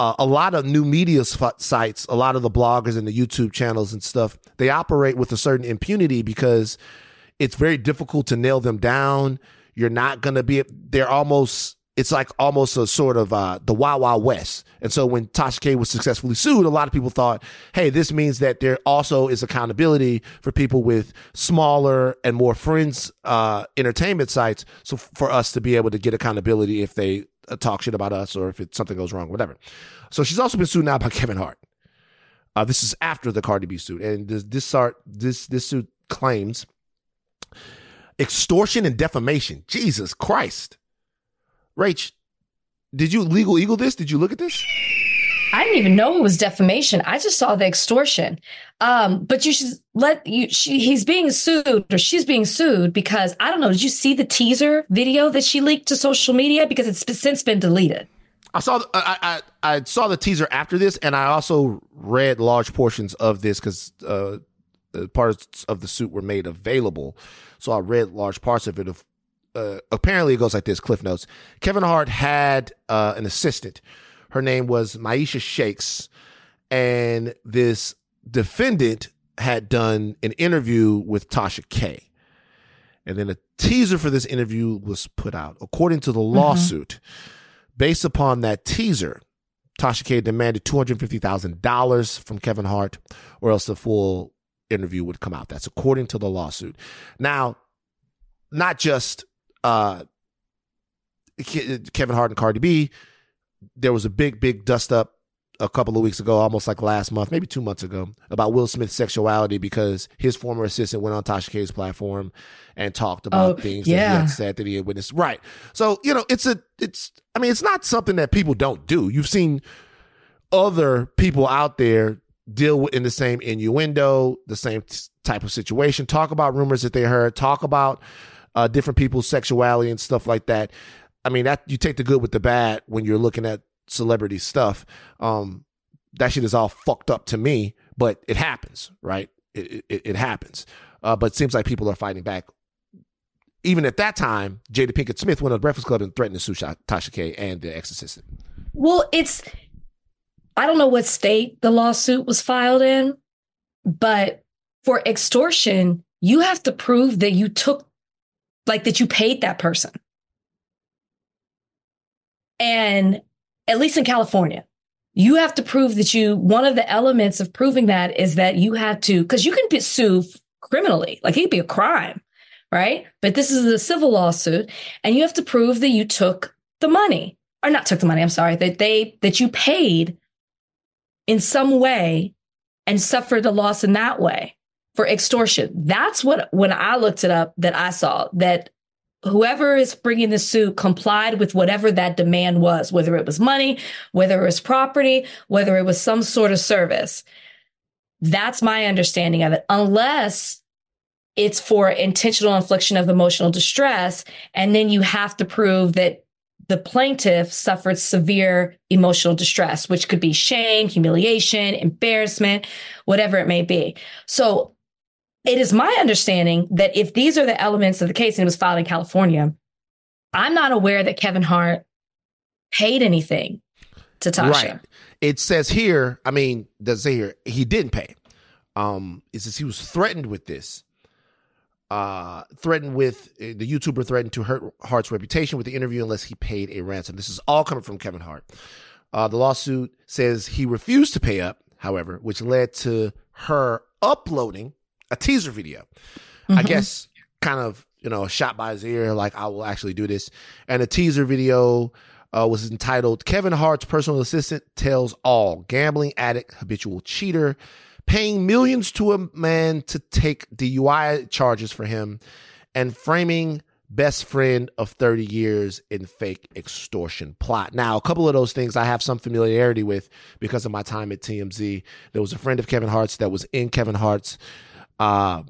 uh, a lot of new media sites, a lot of the bloggers and the YouTube channels and stuff, they operate with a certain impunity because it's very difficult to nail them down. You're not going to be, they're almost it's like almost a sort of uh, the Wild Wild West. And so when Tasha K was successfully sued, a lot of people thought, hey, this means that there also is accountability for people with smaller and more friends uh, entertainment sites. So for us to be able to get accountability if they uh, talk shit about us or if it, something goes wrong, whatever. So she's also been sued now by <laughs> Kevin Hart. Uh, this is after the Cardi B suit, and this this, this this suit claims extortion and defamation. Jesus Christ. Rach, did you legal eagle this? Did you look at this? I didn't even know it was defamation. I just saw the extortion. Um, but you should let you. She, he's being sued, or she's being sued because I don't know. Did you see the teaser video that she leaked to social media? Because it's since been deleted. I saw. I, I, I saw the teaser after this, and I also read large portions of this because uh, parts of the suit were made available. So I read large parts of it of uh, apparently it goes like this cliff notes. Kevin hart had uh, an assistant. Her name was Miesha Shakes. And this defendant had done an interview with tasha k. And then a teaser for this interview was put out. According to the mm-hmm. lawsuit mm-hmm. based upon that teaser tasha k demanded $250000 from kevin hart or else the full interview would come out. That's according to the lawsuit. Now not just uh, Kevin Hart and Cardi B, there was a big, big dust up a couple of weeks ago, almost like last month, maybe two months ago, about Will Smith's sexuality because his former assistant went on Tasha K's platform and talked about oh, things yeah. that he had said that he had witnessed. Right. So, you know, it's a, it's, I mean, it's not something that people don't do. You've seen other people out there deal with in the same innuendo, the same type of situation, talk about rumors that they heard, talk about uh, different people's sexuality and stuff like that. I mean, that you take the good with the bad when you're looking at celebrity stuff. Um, that shit is all fucked up to me, but it happens, right? It, it, it happens. Uh, but it seems like people are fighting back. Even at that time, Jada Pinkett Smith went the Breakfast Club and threatened to sue Tasha K and the ex assistant. Well, it's, I don't know what state the lawsuit was filed in, but for extortion, you have to prove that you took like that you paid that person. And at least in California, you have to prove that you, one of the elements of proving that is that you have to, because you can be sued criminally, like it could be a crime, right? But this is a civil lawsuit, and you have to prove that you took the money, or not took the money, I'm sorry, that they, that you paid in some way and suffered a loss in that way for extortion. That's what, when I looked it up, that I saw that whoever is bringing the suit complied with whatever that demand was, whether it was money, whether it was property, whether it was some sort of service. That's my understanding of it, unless it's for intentional infliction of emotional distress. And then you have to prove that the plaintiff suffered severe emotional distress, which could be shame, humiliation, embarrassment, whatever it may be. So it is my understanding that if these are the elements of the case and it was filed in California, I'm not aware that Kevin Hart paid anything to Tasha. Right. It says here, I mean, does say here he didn't pay. Um, it says he was threatened with this. Uh, threatened with uh, the YouTuber threatened to hurt Hart's reputation with the interview unless he paid a ransom. This is all coming from Kevin Hart. Uh, the lawsuit says he refused to pay up, however, which led to her uploading a teaser video. Mm-hmm. I guess kind of, you know, shot by his ear, like I will actually do this. And the teaser video uh, was entitled Kevin Hart's personal assistant tells all gambling addict, habitual cheater, paying millions to a man to take DUI charges for him and framing best friend of 30 years in fake extortion plot. Now, a couple of those things I have some familiarity with because of my time at TMZ. There was a friend of Kevin Hart's that was in Kevin Hart's uh,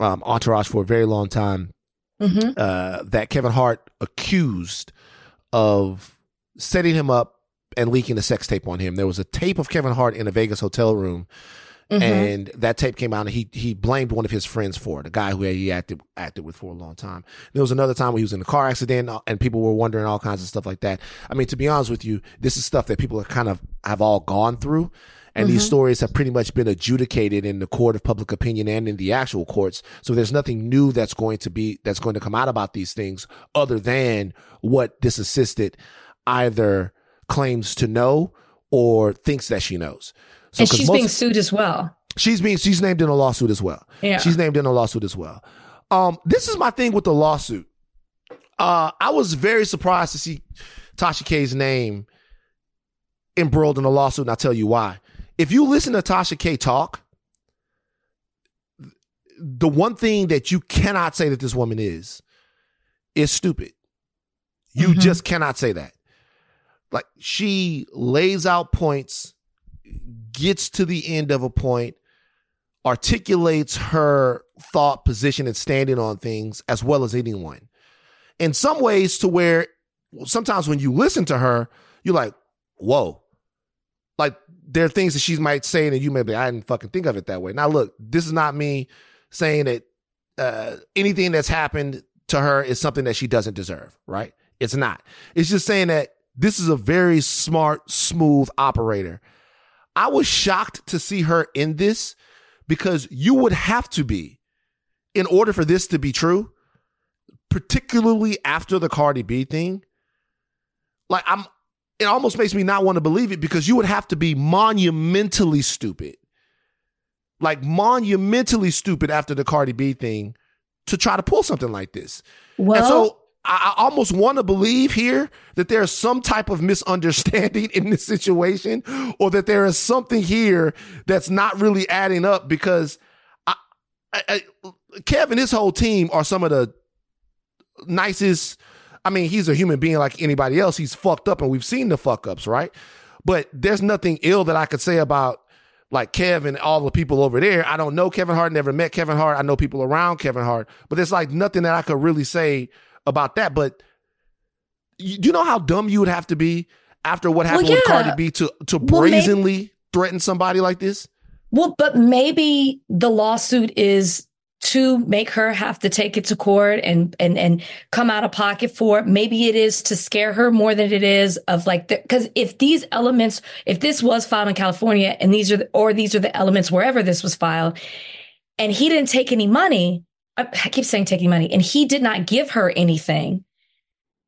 um, entourage for a very long time hmm uh, that Kevin Hart accused of setting him up and leaking a sex tape on him. There was a tape of Kevin Hart in a Vegas hotel room, hmm and that tape came out, and he he blamed one of his friends for it, a guy who he acted acted with for a long time. There was another time where he was in a car accident, uh, and people were wondering all kinds of stuff like that. I mean, to be honest with you, this is stuff that people have kind of have all gone through. And these stories have pretty much been adjudicated in the court of public opinion and in the actual courts. So there's nothing new that's going to be that's going to come out about these things other than what this assistant either claims to know or thinks that she knows. So and she's being sued as well. She's being she's named in a lawsuit as well. Yeah. She's named in a lawsuit as well. Um, this is my thing with the lawsuit. Uh, I was very surprised to see Tasha K's name embroiled in a lawsuit, and I'll tell you why. If you listen to Tasha K talk, the one thing that you cannot say that this woman is is stupid. You Mhm. just cannot say that. Like she lays out points, gets to the end of a point, articulates her thought, position, and standing on things as well as anyone. In some ways, to where sometimes when you listen to her, you're like, whoa. There are things that she might say and you may be, I didn't fucking think of it that way. Now, look, this is not me saying that uh, anything that's happened to her is something that she doesn't deserve, right? It's not. It's just saying that this is a very smart, smooth operator. I was shocked to see her in this because you would have to be in order for this to be true, particularly after the Cardi B thing. Like I'm it almost makes me not want to believe it because you would have to be monumentally stupid. Like monumentally stupid after the Cardi B thing to try to pull something like this. Well, and so I, I almost want to believe here that there's some type of misunderstanding <laughs> in this situation, or that there is something here that's not really adding up because I, I, I, Kev and his whole team are some of the nicest. I mean, he's a human being like anybody else. He's fucked up, and we've seen the fuck ups, right? But there's nothing ill that I could say about like Kevin, and all the people over there. I don't know Kevin Hart, never met Kevin Hart. I know people around Kevin Hart, but there's like nothing that I could really say about that. But you, do you know how dumb you would have to be after what happened with yeah. Cardi B to to Well, brazenly threaten somebody like this? Well, but maybe the lawsuit is to make her have to take it to court and and and come out of pocket for it. Maybe it is to scare her more than it is of like because if these elements, if this was filed in California and these are the, or these are the elements wherever this was filed, and he didn't take any money, I, I keep saying taking money, and he did not give her anything,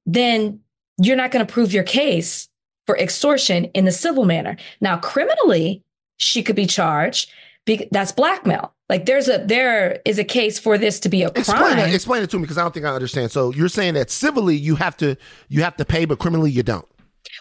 then you're not going to prove your case for extortion in the civil manner. Now, criminally, she could be charged. Be, that's blackmail. Like there's a there is a case for this to be a Explain crime. it, explain it to me because I don't think I understand. So you're saying that civilly you have to you have to pay, but criminally you don't.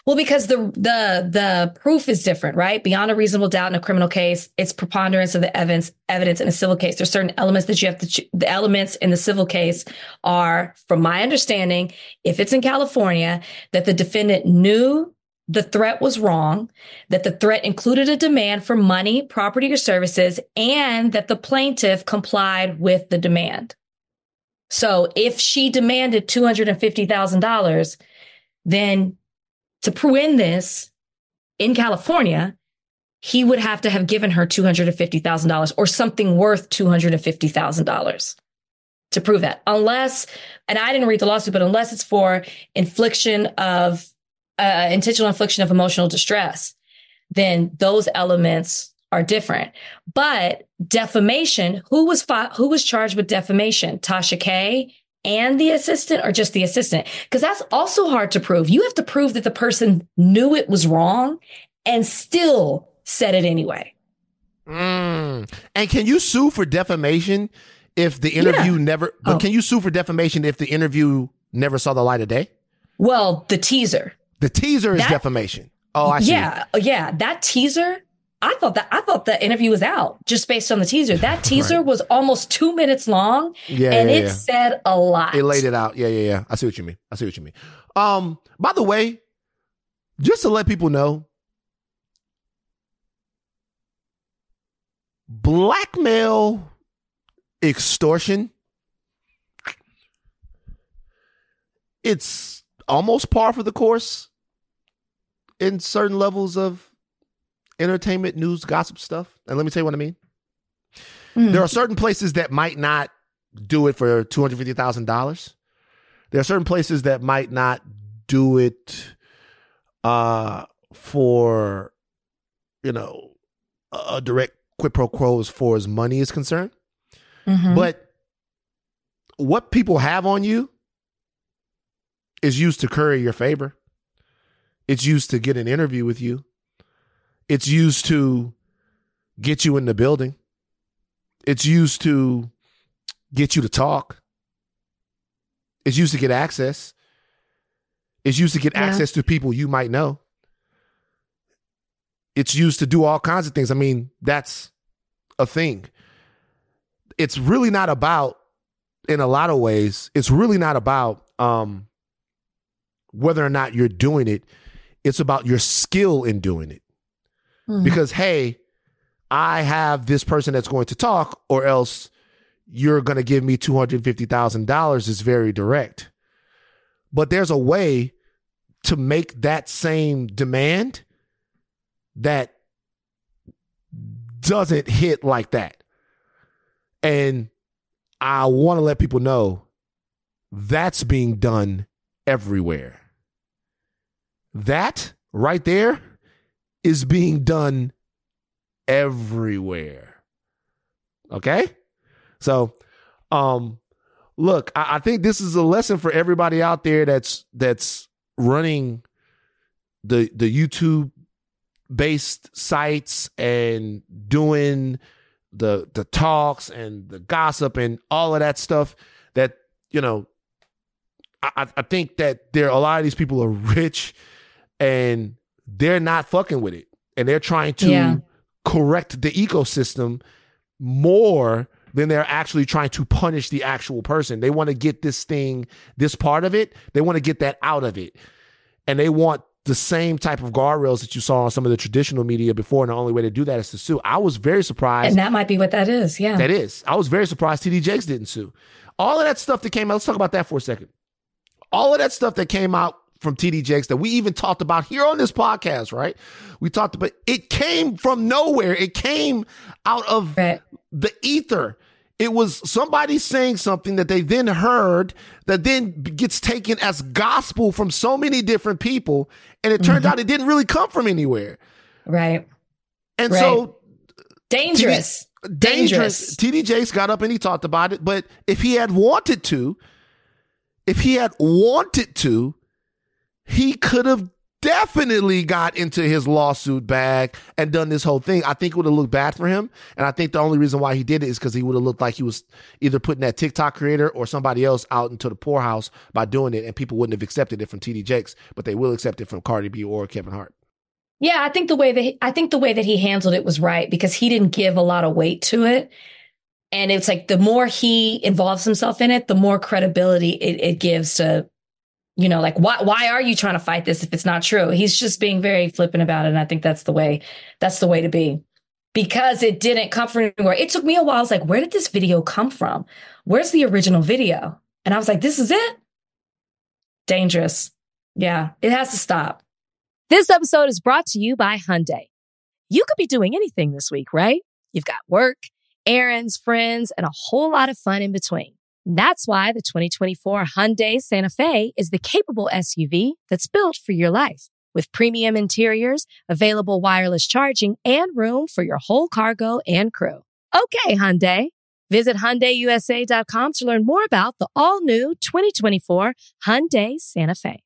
Well, because the the the proof is different, right? Beyond a reasonable doubt in a criminal case, it's preponderance of the evidence evidence in a civil case. There's certain elements that you have to ch- the elements in the civil case are, from my understanding, if it's in California, that the defendant knew the threat was wrong, that the threat included a demand for money, property, or services, and that the plaintiff complied with the demand. So if she demanded $250,000, then to prove this in California, he would have to have given her $250,000 or something worth $250,000 to prove that. Unless, and I didn't read the lawsuit, but unless it's for infliction of, uh, intentional infliction of emotional distress, then those elements are different. But defamation, who was fi- who was charged with defamation? Tasha K and the assistant or just the assistant? Because that's also hard to prove. You have to prove that the person knew it was wrong and still said it anyway. Mm. And can you sue for defamation if the interview Yeah. never? But Oh. can you sue for defamation if the interview never saw the light of day? Well, the teaser. The teaser is That- defamation. Oh, I see. Yeah, yeah. That teaser, I thought that I thought the interview was out just based on the teaser. That <laughs> teaser was almost two minutes long, Yeah, and yeah, it yeah. said a lot. It laid it out. Yeah, yeah, yeah. I see what you mean. I see what you mean. Um, by the way, just to let people know, blackmail extortion it's almost par for the course in certain levels of entertainment news gossip stuff and let me tell you what i mean Mm. there are certain places that might not do it for $250000 there are certain places that might not do it uh for you know a direct quid pro quo as far as money is concerned Mhm. but what people have on you is used to curry your favor. It's used to get an interview with you. It's used to get you in the building. It's used to get you to talk. It's used to get access. It's used to get Yeah. access to people you might know. It's used to do all kinds of things. I mean, that's a thing it's really not about in a lot of ways it's really not about um whether or not you're doing it it's about your skill in doing it Mhm. because hey i have this person that's going to talk or else you're going to give me $250000 is very direct but there's a way to make that same demand that doesn't hit like that and I want to let people know that's being done everywhere. That right there is being done everywhere. Okay? So, um, look, I, I think this is a lesson for everybody out there that's that's running the the YouTube based sites and doing the the talks and the gossip and all of that stuff that you know I, I think that there a lot of these people are rich and they're not fucking with it and they're trying to Yeah. correct the ecosystem more than they're actually trying to punish the actual person they want to get this thing this part of it they want to get that out of it and they want the same type of guardrails that you saw on some of the traditional media before and the only way to do that is to sue i was very surprised and that might be what that is. Yeah. that is. I was very surprised TD Jakes didn't sue. All of that stuff that came out, let's talk about that for a second. All of that stuff that came out from TD Jakes that we even talked about here on this podcast, right? We talked about it came from nowhere. It came out of Right. the ether. It was somebody saying something that they then heard that then gets taken as gospel from so many different people. And it turned mm-hmm. out it didn't really come from anywhere. Right. And Right. so Dangerous. dangerous. Dangerous. TD Jakes got up and he talked about it, but if he had wanted to, if he had wanted to, he could have definitely got into his lawsuit bag and done this whole thing. I think it would have looked bad for him. And I think the only reason why he did it is because he would have looked like he was either putting that TikTok creator or somebody else out into the poorhouse by doing it. And people wouldn't have accepted it from TD Jakes, but they will accept it from Cardi B or Kevin Hart. Yeah, I think the way that he, I think the way that he handled it was right because he didn't give a lot of weight to it. And it's like the more he involves himself in it, the more credibility it, it gives to, you know, like why why are you trying to fight this if it's not true? He's just being very flippant about it. And I think that's the way that's the way to be. Because it didn't come from anywhere. It took me a while. I was like, where did this video come from? Where's the original video? And I was like, this is it? Dangerous. Yeah, it has to stop. This episode is brought to you by Hyundai. You could be doing anything this week, right? You've got work, errands, friends, and a whole lot of fun in between. That's why the 2024 Hyundai Santa Fe is the capable SUV that's built for your life. With premium interiors, available wireless charging, and room for your whole cargo and crew. Okay, Hyundai. Visit HyundaiUSA.com to learn more about the all-new 2024 Hyundai Santa Fe.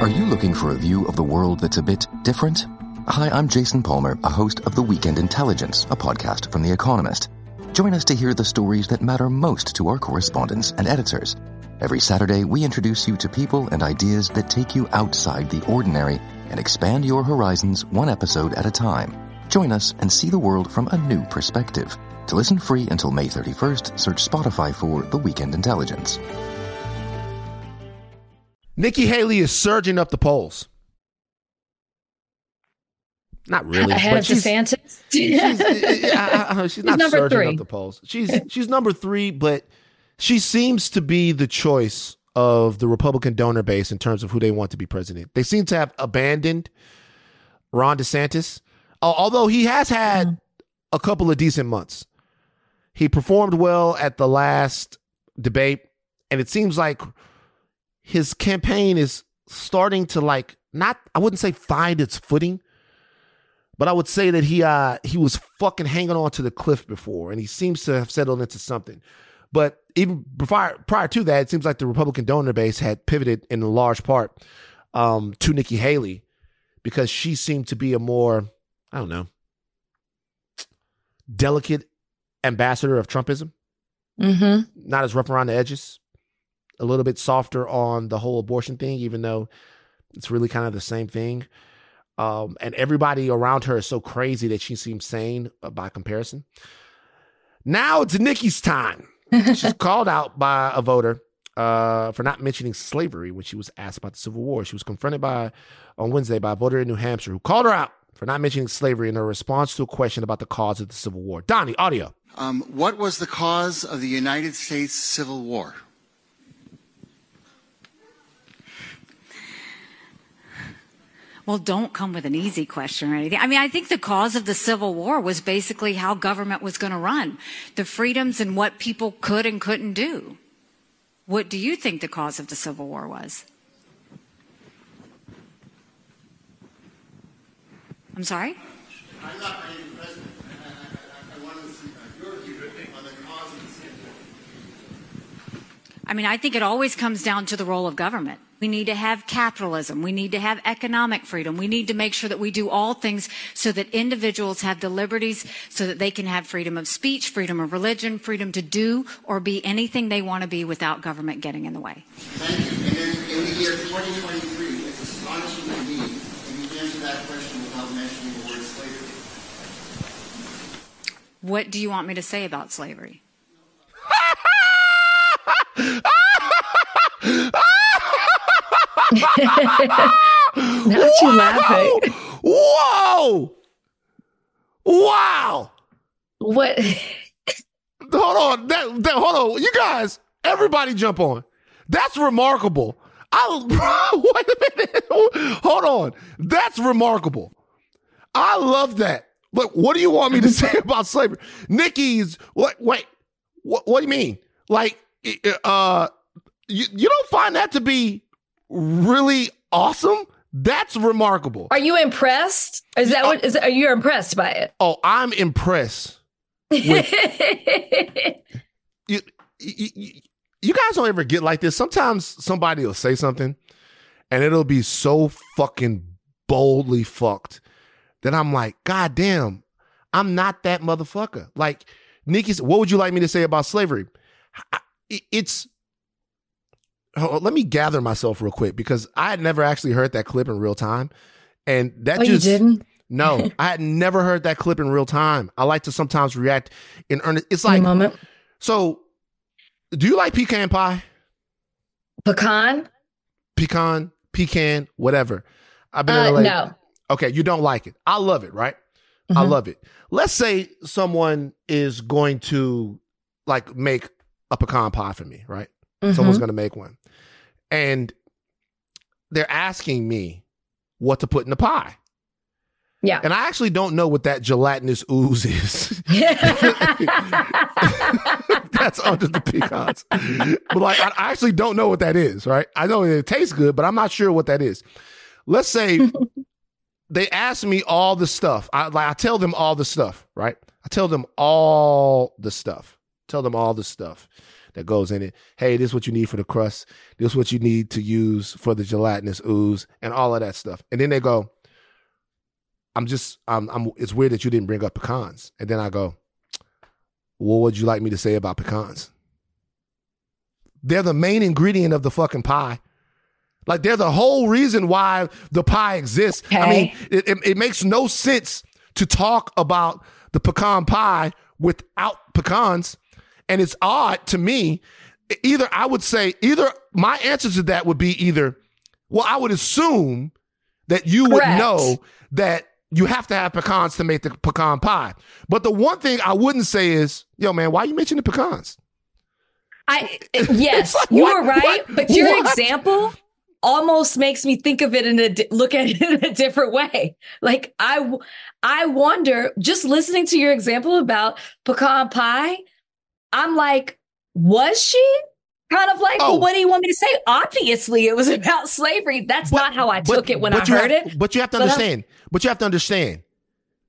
Are you looking for a view of the world that's a bit different? Hi, I'm Jason Palmer, a host of The Weekend Intelligence, a podcast from The Economist. Join us to hear the stories that matter most to our correspondents and editors. Every Saturday, we introduce you to people and ideas that take you outside the ordinary and expand your horizons one episode at a time. Join us and see the world from a new perspective. To listen free until May 31st, search Spotify for The Weekend Intelligence. Nikki Haley is surging up the polls. Not really. Ahead of DeSantis. <laughs> she's, I- I- she's not number surging three. up the polls. She's she's number three, but she seems to be the choice of the Republican donor base in terms of who they want to be president. They seem to have abandoned Ron DeSantis, al- although he has had a couple of decent months. He performed well at the last debate, and it seems like his campaign is starting to like not I wouldn't say find its footing, but I would say that he uh he was fucking hanging on to the cliff before, and he seems to have settled into something. But even prior prior to that, it seems like the Republican donor base had pivoted in a large part um, to Nikki Haley because she seemed to be a more I don't know delicate ambassador of Trumpism, mm-hmm. not as rough around the edges, a little bit softer on the whole abortion thing, even though it's really kind of the same thing. Um, and everybody around her is so crazy that she seems sane uh, by comparison. Now it's Nikki's time. She's <laughs> called out by a voter uh, for not mentioning slavery when she was asked about the Civil War. She was confronted by on Wednesday by a voter in New Hampshire who called her out for not mentioning slavery in her response to a question about the cause of the Civil War. Donnie, audio. Um, what was the cause of the United States Civil War? Well, don't come with an easy question or anything. I mean, I think the cause of the Civil War was basically how government was going to run, the freedoms and what people could and couldn't do. What do you think the cause of the Civil War was? I'm sorry? I'm not to president. <laughs> I, I, I want to see your view on the cause of the Civil War. I mean, I think it always comes down to the role of government. We need to have capitalism. We need to have economic freedom. We need to make sure that we do all things so that individuals have the liberties so that they can have freedom of speech, freedom of religion, freedom to do or be anything they want to be without government getting in the way. Thank you. And then in the year 2023, it's astonishing to me that you answer that question without mentioning the word slavery. What do you want me to say about slavery? <laughs> <laughs> Not you laughing. Whoa! Wow! What? <laughs> Hold on. That, that hold on. You guys, everybody jump on. That's remarkable. I <laughs> wait a minute. Hold on. That's remarkable. I love that. Look, what do you want me to say about slavery? Nikki's what wait. What what do you mean? Like uh you, you don't find that to be really awesome? That's remarkable. Are you impressed? Is that what? Is are you impressed by it? Oh, I'm impressed. With, <laughs> you, you, you, you guys don't ever get like this. Sometimes somebody will say something and it'll be so fucking boldly fucked that I'm like, God damn, I'm not that motherfucker. Like, Nikki, what would you like me to say about slavery? It's, on, let me gather myself real quick because I had never actually heard that clip in real time. And that oh, you just, didn't? no, <laughs> I had never heard that clip in real time. I like to sometimes react in earnest. It's like, moment. so do you like pecan pie? Pecan? Pecan, pecan, whatever. I've been Uh, in LA. no. Okay, you don't like it. I love it, right? I Mhm. love it. Let's say someone is going to like make a pecan pie for me, right? Someone's Mhm. going to make one. And they're asking me what to put in the pie. Yeah. And I actually don't know what that gelatinous ooze is. <laughs> <laughs> That's under the pecans. But like, I actually don't know what that is, right? I know it tastes good, but I'm not sure what that is. Let's say <laughs> they ask me all the stuff. I like, I tell them all the stuff, right? I tell them all the stuff. Tell them all the stuff that goes in it. Hey, this is what you need for the crust. This is what you need to use for the gelatinous ooze and all of that stuff. And then they go, I'm just, I'm, I'm, it's weird that you didn't bring up pecans. And then I go, what would you like me to say about pecans? They're the main ingredient of the fucking pie. Like they're the whole reason why the pie exists. I mean, it, it, it makes no sense to talk about the pecan pie without pecans. And it's odd to me. Either I would say, either my answer to that would be either, well, I would assume that you Correct. would know that you have to have pecans to make the pecan pie. But the one thing I wouldn't say is, yo, man, why are you mentioning the pecans? I <laughs> yes, like, you what- were right, what- but your what? example almost makes me think of it in a look at it <laughs> in a different way. Like I I wonder just listening to your example about pecan pie, I'm like, was she kind of like, Oh. well, what do you want me to say? Obviously, it was <laughs> about slavery. That's not how I took it when I heard have- it. But you have to But understand. But you have to understand.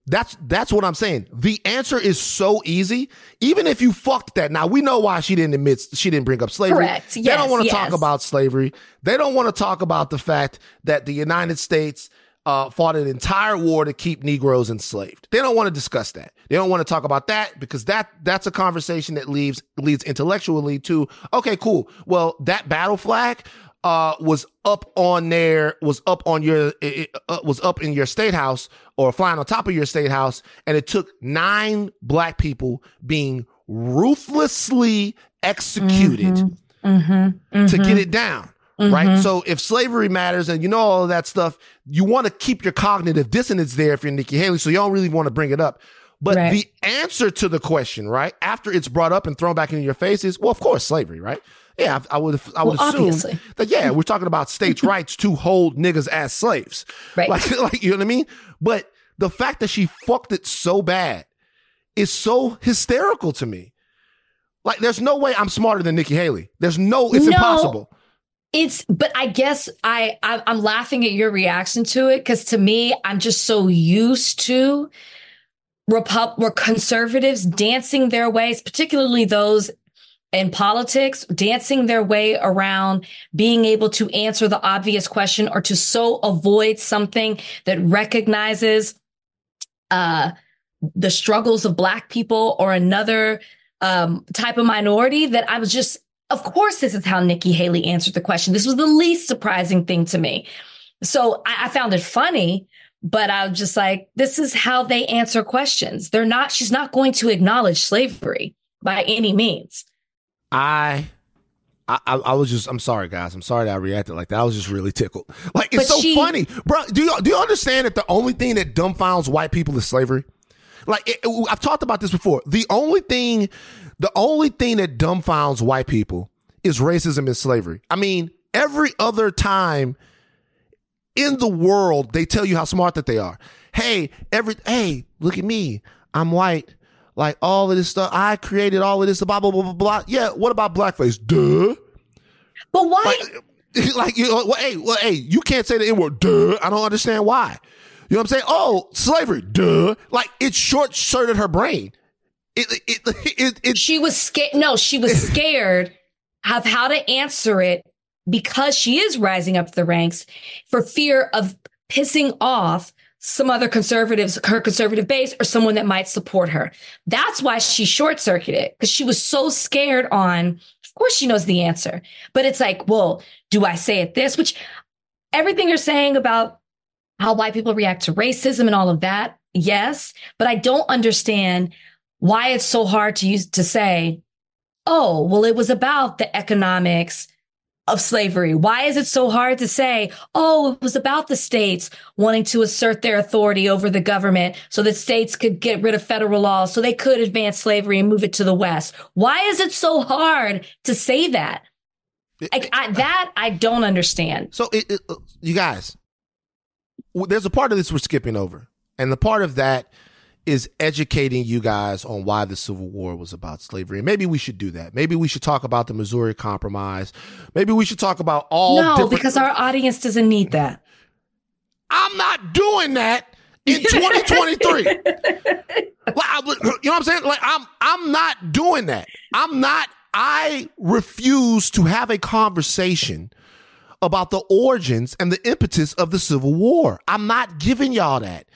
That's that's what I'm saying. The answer is so easy. Even if you fucked that. Now we know why she didn't admit she didn't bring up slavery. Correct. they Yes, don't want to yes. talk about slavery. They don't want to talk about the fact that the United States uh, fought an entire war to keep Negroes enslaved. They don't want to discuss that. They don't want to talk about that because that that's a conversation that leaves leads intellectually to okay, cool. Well, that battle flag uh, was up on there, was up on your, it, it, uh, was up in your state house or flying on top of your state house, and it took nine black people being ruthlessly executed Mm-hmm. to get it down. Right. Mm-hmm. So if slavery matters and you know all of that stuff, you want to keep your cognitive dissonance there if you're Nikki Haley. So you don't really want to bring it up. But Right. the answer to the question, right, after it's brought up and thrown back into your face is, well, of course, slavery, right? Yeah, I I would I would Well, assume obviously. that yeah, we're talking about states' <laughs> rights to hold niggas as slaves. Right. Like, <laughs> like you know what I mean? But the fact that she fucked it so bad is so hysterical to me. Like, there's no way I'm smarter than Nikki Haley. There's no, it's No. impossible. It's, but I guess I, I I'm laughing at your reaction to it because to me, I'm just so used to Repub conservatives dancing their ways, particularly those in politics, dancing their way around being able to answer the obvious question or to so avoid something that recognizes uh, the struggles of Black people or another um, type of minority that I was just, of course, this is how Nikki Haley answered the question. This was the least surprising thing to me. So I, I found it funny, but I was just like, this is how they answer questions. They're not, she's not going to acknowledge slavery by any means. I, I, I was just. I'm sorry, guys. I'm sorry that I reacted like that. I was just really tickled. Like it's But so she- funny, bro. Do you do you understand that the only thing that dumbfounds white people is slavery? Like it- I've talked about this before. The only thing, the only thing that dumbfounds white people is racism and slavery. I mean, every other time in the world, they tell you how smart that they are. Hey, every hey, look at me. I'm white. Like all of this stuff. I created all of this, blah, blah, blah, blah, blah. Yeah, what about blackface? Duh. But why? Like, <laughs> like you know, well, hey, well, hey, you can't say the N word, duh. I don't understand why. You know what I'm saying? Oh, slavery, duh. Like it short circuited her brain. It, it, it, it, she was scared. No, she was <laughs> scared of how to answer it because she is rising up the ranks for fear of pissing off some other conservatives, her conservative base, or someone that might support her. That's why she short circuited because she was so scared on, of course, she knows the answer, but it's like, well, do I say it this? Which everything you're saying about how white people react to racism and all of that, yes, but I don't understand why it's so hard to use to say, oh, well, it was about the economics of slavery. Why is it so hard to say, oh, it was about the states wanting to assert their authority over the government so that states could get rid of federal laws so they could advance slavery and move it to the West? Why is it so hard to say that? I, I, that I don't understand. So, it, it, uh, you guys, there's a part of this we're skipping over, and the part of that is educating you guys on why the Civil War was about slavery. And maybe we should do that. Maybe we should talk about the Missouri Compromise. Maybe we should talk about all. no, different- because our audience doesn't need that. I'm not doing that in <laughs> 2023. like, I, you know what I'm saying? Like I'm I'm not doing that. I'm not I refuse to have a conversation about the origins and the impetus of the Civil War. I'm not giving y'all that.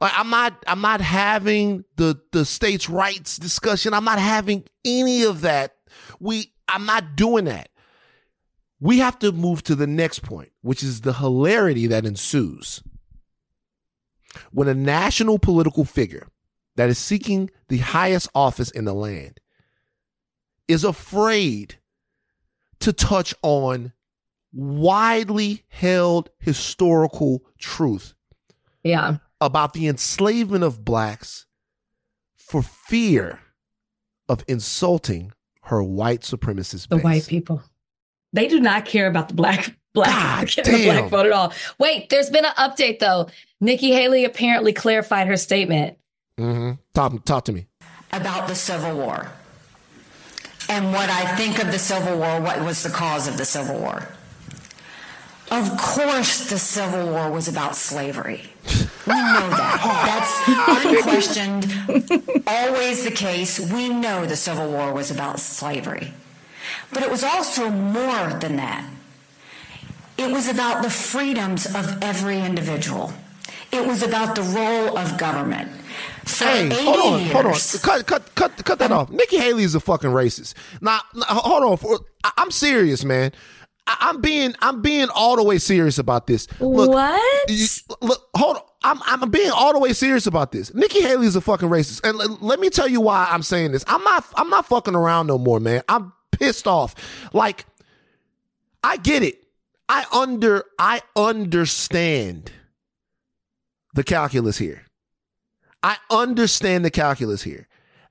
Like I'm not I'm not having the the states' rights discussion. I'm not having any of that. We I'm not doing that. we have to move to the next point, which is the hilarity that ensues. When a national political figure that is seeking the highest office in the land is afraid to touch on widely held historical truth Yeah. About the enslavement of blacks for fear of insulting her white supremacist The base. white people. They do not care about the black black, God <laughs> the black vote at all. Wait, there's been an update though. Nikki Haley apparently clarified her statement. Mm-hmm. Talk, talk to me. about the Civil War and what I think of the Civil War, what was the cause of the Civil War. Of course, the Civil War was about slavery. We know that. That's unquestioned, always the case. We know the Civil War was about slavery. But it was also more than that. It was about the freedoms of every individual. It was about the role of government. For Hey, hold on, years, hold on. Cut, cut, cut, cut that off. Nikki Haley is a fucking racist. Now, now, hold on. I'm serious, man. I'm being, I'm being all the way serious about this. Look, what? you- look, hold on. I'm, I'm being all the way serious about this. Nikki Haley is a fucking racist, and l- let me tell you why I'm saying this. I'm not, I'm not fucking around no more, man. I'm pissed off. Like, I get it. I under, I understand the calculus here. I understand the calculus here.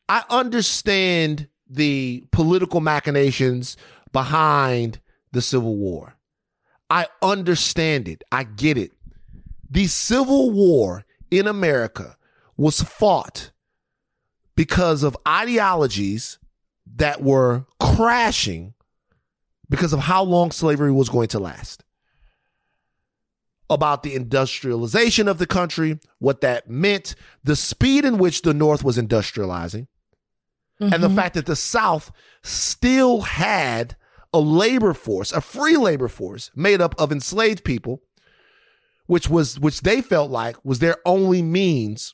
I understand the political machinations behind the Civil War. I understand it. I get it. The Civil War in America was fought because of ideologies that were crashing because of how long slavery was going to last about the industrialization of the country, what that meant, the speed in which the North was industrializing, and the mm-hmm. fact that the South still had a labor force, a free labor force made up of enslaved people, which was which they felt like was their only means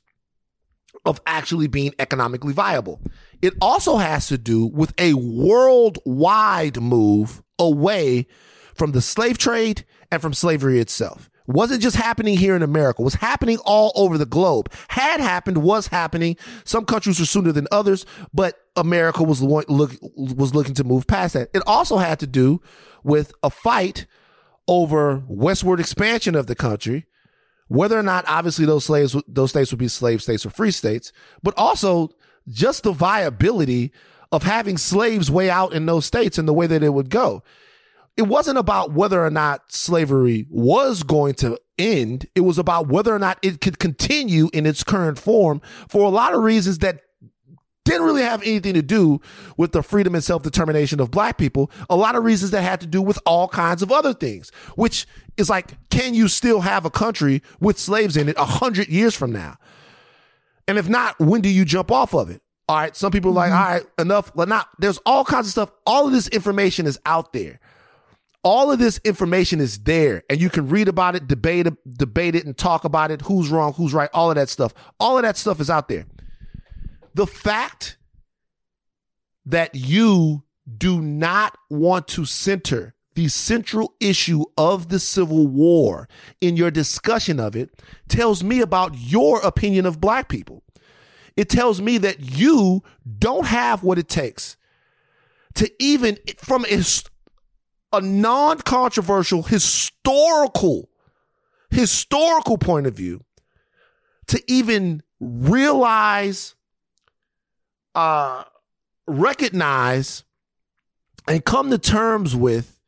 of actually being economically viable. It also has to do with a worldwide move away from the slave trade and from slavery itself. Wasn't just happening here in America, was happening all over the globe. Had happened, was happening. Some countries were sooner than others, but America was lo- look, was looking to move past that. It also had to do with a fight over westward expansion of the country, whether or not obviously those slaves those states would be slave states or free states, but also just the viability of having slaves way out in those states and the way that it would go. It wasn't about whether or not slavery was going to end. It was about whether or not it could continue in its current form for a lot of reasons that didn't really have anything to do with the freedom and self determination of black people. A lot of reasons that had to do with all kinds of other things, which is like, can you still have a country with slaves in it a hundred years from now? And if not, when do you jump off of it? All right. Some people are like, mm-hmm. all right, enough. Well, not, there's all kinds of stuff. All of this information is out there. All of this information is there and you can read about it, debate debate it and talk about it. Who's wrong? Who's right? All of that stuff. All of that stuff is out there the fact that you do not want to center the central issue of the Civil War in your discussion of it tells me about your opinion of black people. It tells me that you don't have what it takes to even, from a, a non controversial, historical, historical point of view, to even realize uh, recognize and come to terms with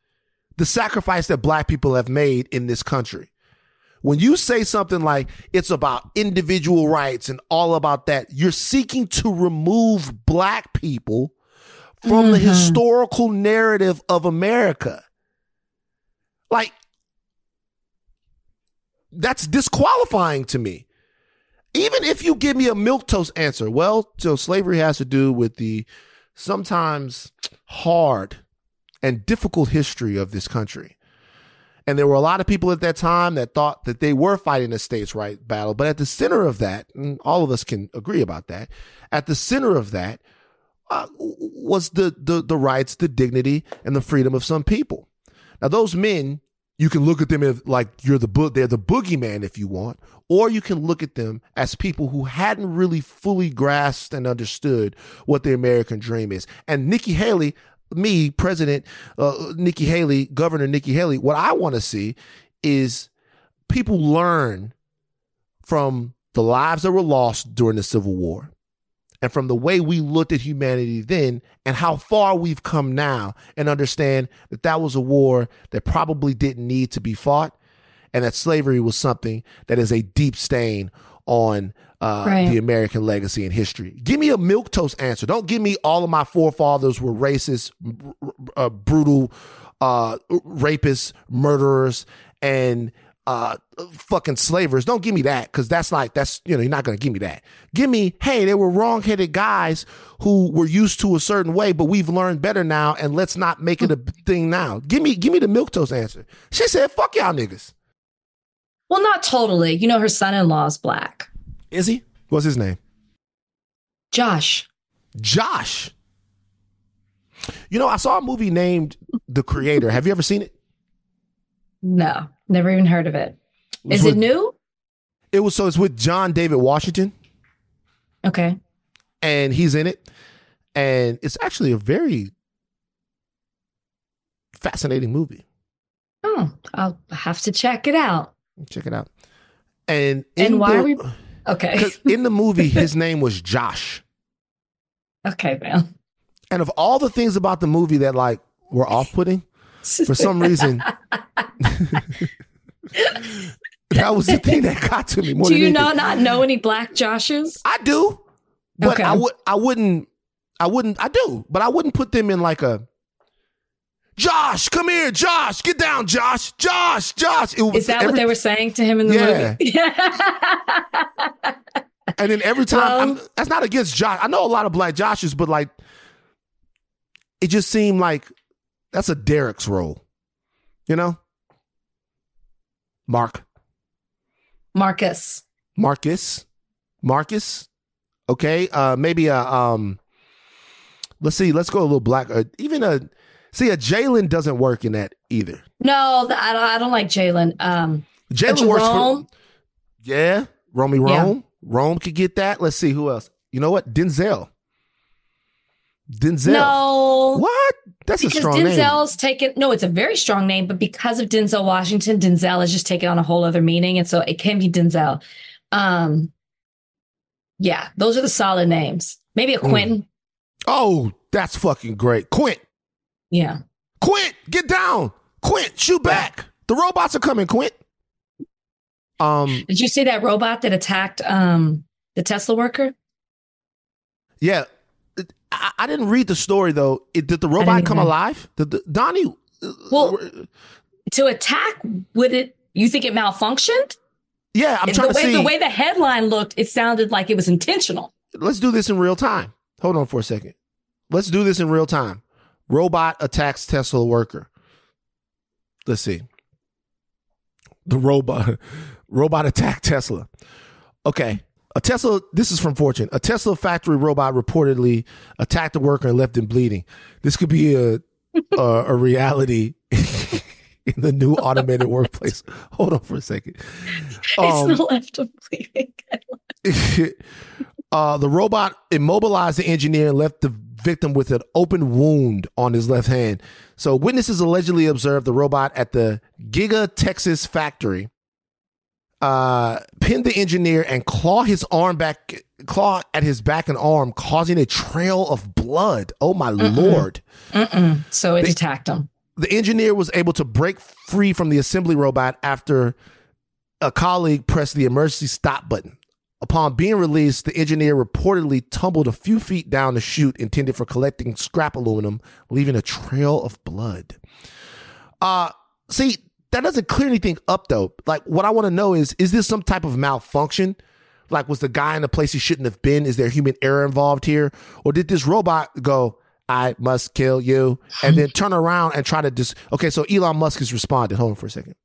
the sacrifice that black people have made in this country. When you say something like it's about individual rights and all about that, you're seeking to remove black people from the mm-hmm. historical narrative of America. Like, that's disqualifying to me even if you give me a milk toast answer, well, so slavery has to do with the sometimes hard and difficult history of this country. And there were a lot of people at that time that thought that they were fighting a states' right battle. But at the center of that, and all of us can agree about that, at the center of that uh, was the, the, the rights, the dignity, and the freedom of some people. Now, those men, you can look at them as like you're the they're the boogeyman if you want, or you can look at them as people who hadn't really fully grasped and understood what the American dream is. And Nikki Haley, me, President uh, Nikki Haley, Governor Nikki Haley, what I want to see is people learn from the lives that were lost during the Civil War and from the way we looked at humanity then and how far we've come now and understand that that was a war that probably didn't need to be fought and that slavery was something that is a deep stain on uh, Right. the American legacy and history. Give me a milk toast answer. Don't give me all of my forefathers were racist, uh, brutal, uh, rapists, murderers, and uh, fucking slavers. Don't give me that because that's like that's you know you're not gonna give me that. Give me hey, they were wrong-headed guys who were used to a certain way, but we've learned better now, and let's not make it a thing now. Give me give me the milk toast answer. She said, "Fuck y'all niggas." Well, not totally. You know, her son-in-law is black. Is he? What's his name? Josh. Josh. You know, I saw a movie named The Creator. Have you ever seen it? No, never even heard of it. was Is with- it new? It was so it's with John David Washington, Okay. and he's in it, and it's actually a very fascinating movie. Oh, I'll have to check it out. Check it out. And And in why the, are we? Okay. in the movie, <laughs> his name was Josh. Okay, man. And of all the things about the movie that like were <laughs> off-putting, for some reason, <laughs> that was the thing that got to me more Do than you not not know any black Joshes? I do, but Okay. I would I wouldn't I wouldn't I do, but I wouldn't put them in like a Josh, come here, Josh, get down, Josh, Josh, Josh. It was Is that what they were saying to him in the Yeah. movie? <laughs> And then every time, Well- I'm, that's not against Josh. I know a lot of black Joshes, but like, it just seemed like that's a Derek's role, you know. Mark, Marcus. Marcus, Marcus. Okay, uh, maybe a um. Let's see. Let's go a little black. Uh, even a see a Jalen doesn't work in that either. No, I don't. I don't like Jalen. Um, Jalen works for yeah. Romy Yeah. Rome. Rome could get that. Let's see who else. You know what? Denzel. Denzel. No, What? That's a because strong name. Denzel's taken. No, it's a very strong name, but because of Denzel Washington, Denzel has just taken on a whole other meaning, and so it can be Denzel. Um, yeah, those are the solid names. Maybe a Mm. Quentin. Oh, that's fucking great. Quint. Yeah. Quint, get down. Quint, shoot back. The robots are coming, Quint. Um, Did you see that robot that attacked um the Tesla worker? yeah. I, I didn't read the story though. It, did the robot come either. alive? Did the, Donnie? Uh, well, to attack, would it? You think it malfunctioned? Yeah, I'm the trying to way, see. The way the headline looked, it sounded like it was intentional. Let's do this in real time. Hold on for a second. Let's do this in real time. Robot attacks Tesla worker. Let's see. The robot <laughs> robot attacked Tesla. Okay. A Tesla, this is from Fortune. A Tesla factory robot reportedly attacked a worker and left him bleeding. This could be a <laughs> a, a reality <laughs> in the new automated workplace. Hold on for a second. Um, it's left him bleeding. <laughs> uh, the robot immobilized the engineer and left the victim with an open wound on his left hand. So witnesses allegedly observed the robot at the Giga Texas factory uh, pin the engineer and claw his arm back, claw at his back and arm, causing a trail of blood. Oh my lord! Mm-mm. So it attacked him. The engineer was able to break free from the assembly robot after a colleague pressed the emergency stop button. Upon being released, the engineer reportedly tumbled a few feet down the chute intended for collecting scrap aluminum, leaving a trail of blood. Uh, see, that doesn't clear anything up though. Like, what I want to know is, is this some type of malfunction? Like, was the guy in a place he shouldn't have been? Is there human error involved here? Or did this robot go, I must kill you, and then turn around and try to just, okay, so Elon Musk has responded. Hold on for a second.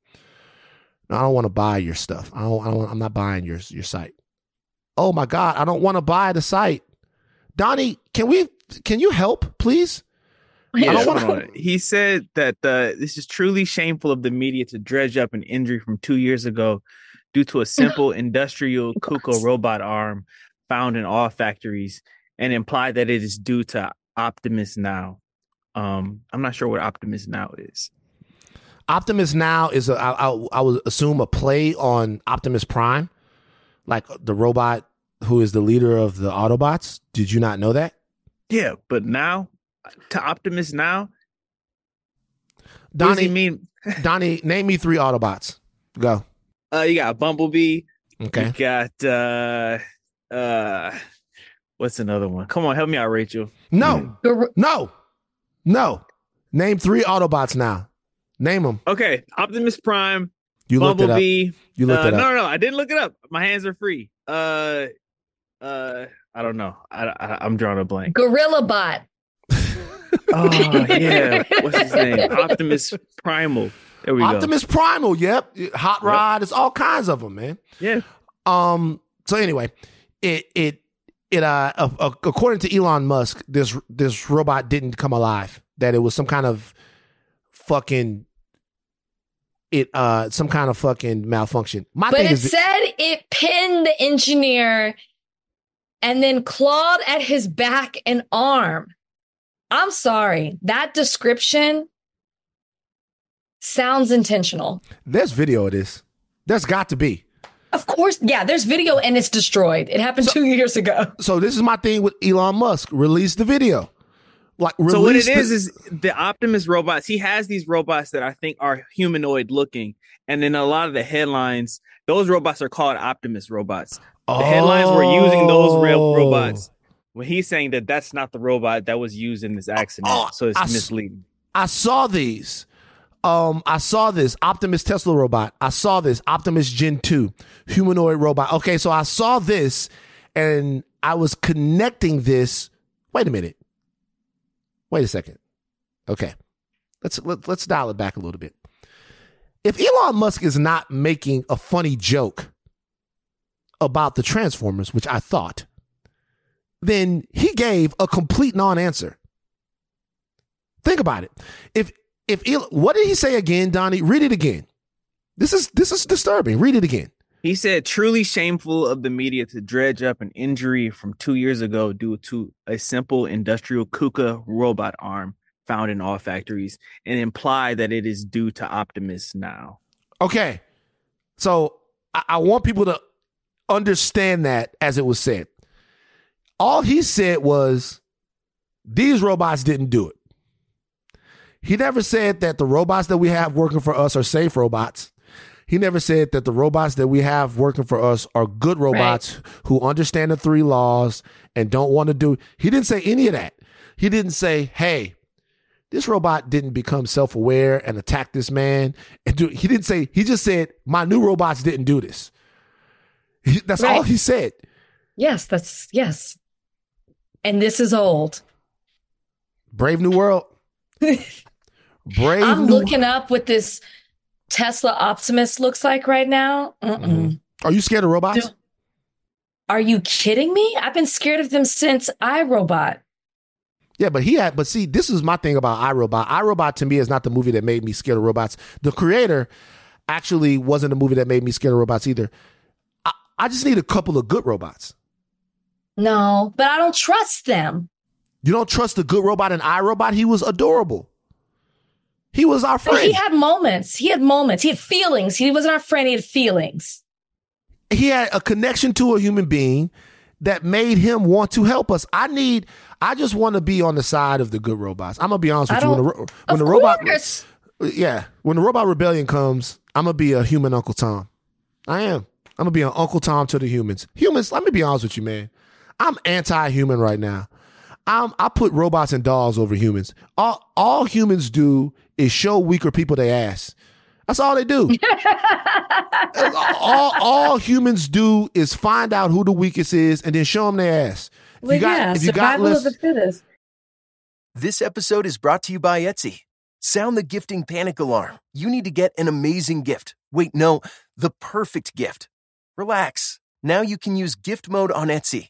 No, I don't want to buy your stuff. I don't, I don't, I'm not buying your, your site. Oh my God, I don't want to buy the site. Donnie, can we, can you help, please? I Yeah, don't want on. He said that uh, this is truly shameful of the media to dredge up an injury from two years ago due to a <laughs> simple industrial KUKA robot arm found in all factories and imply that it is due to Optimus Now. Um, I'm not sure what Optimus Now is. Optimus Now is a I, I, I would assume a play on Optimus Prime, like the robot who is the leader of the Autobots. Did you not know that? Yeah, but now to Optimus Now, what does he Donnie, mean? <laughs> Donnie, name me three Autobots. Go. Uh, you got Bumblebee. Okay. You got uh, uh, what's another one? Come on, help me out, Rachel. No, no, no. Name three Autobots now. Name them. Okay, Optimus Prime, You looked it up. Bumblebee. You looked uh, it up. No, no, no, I didn't look it up. My hands are free. Uh, uh, I don't know. I, I I'm drawing a blank. Gorilla Bot. <laughs> Oh yeah, what's his name? Optimus Primal. There we go. Optimus Primal. Yep. Hot Rod. It's all kinds of them, man. Yeah. Um. So anyway, it it it uh, uh uh, according to Elon Musk, this this robot didn't come alive. That it was some kind of fucking it uh some kind of fucking malfunction. My But thing it is said it pinned the engineer and then clawed at his back and arm. I'm sorry. That description sounds intentional. there's video of this. There's got to be. Of course, yeah, there's video and it's destroyed. It happened two years ago. So this is my thing with Elon Musk. Release the video. Like So what it release the- is is the Optimus robots. He has these robots that I think are humanoid looking, and in a lot of the headlines, those robots are called Optimus robots. The headlines were using those real Oh. robots. When he's saying that that's not the robot that was used in this accident, Oh, so it's I s- misleading. I saw these. Um, I saw this Optimus Tesla robot. I saw this Optimus Gen 2 humanoid robot. Okay, so I saw this and I was connecting this. Wait a minute. Wait a second. Okay. Let's let, let's dial it back a little bit. If Elon Musk is not making a funny joke about the Transformers, which I thought, then he gave a complete non-answer. Think about it. If if what did he say again, Donnie? Read it again. This is this is disturbing. Read it again. He said, truly shameful of the media to dredge up an injury from two years ago due to a simple industrial KUKA robot arm found in all factories and imply that it is due to Optimus now. Okay. So I, I want people to understand that as it was said. All he said was these robots didn't do it. He never said that the robots that we have working for us are safe robots. He never said that the robots that we have working for us are good robots who understand the three laws and don't want to do. He didn't say any of that. He didn't say, "Hey, this robot didn't become self-aware and attack this man." And do, he didn't say. He just said, "My new robots didn't do this." He- that's all he said. Yes, that's yes. And this is old. Brave New World. <laughs> Brave. I'm New- looking up what this Tesla Optimus looks like right now. Mm-mm. Mhm. Are you scared of robots? Do- Are you kidding me? I've been scared of them since I, Robot. Yeah, but he had. But see, this is my thing about I, Robot. iRobot to me is not the movie that made me scared of robots. The creator actually wasn't a movie that made me scared of robots either. I, I just need a couple of good robots. No, but I don't trust them. You don't trust the good robot in I, Robot? He was adorable. He was our But friend. he had moments. He had moments. He had feelings. He wasn't our friend. He had feelings. he had a connection to a human being that made him want to help us. I need. I just want to be on the side of the good robots. I'm gonna be honest with you. When the, when Of the robot, course. yeah, when the robot rebellion comes, I'm gonna be a human Uncle Tom. I am. I'm gonna be an Uncle Tom to the humans. Humans. Let me be honest with you, man. I'm anti-human right now. I'm. I put robots and dolls over humans. All all humans do is show weaker people their ass. That's all they do. <laughs> all all humans do is find out who the weakest is and then show them their ass. If Well, you got, yeah, if you got less, of the fittest. This episode is brought to you by Etsy. Sound the gifting panic alarm. You need to get an amazing gift. Wait, no, the perfect gift. Relax. Now you can use gift mode on Etsy.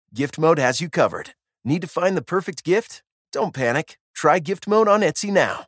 Gift Mode has you covered. Need to find the perfect gift? Don't panic. Try Gift Mode on Etsy now.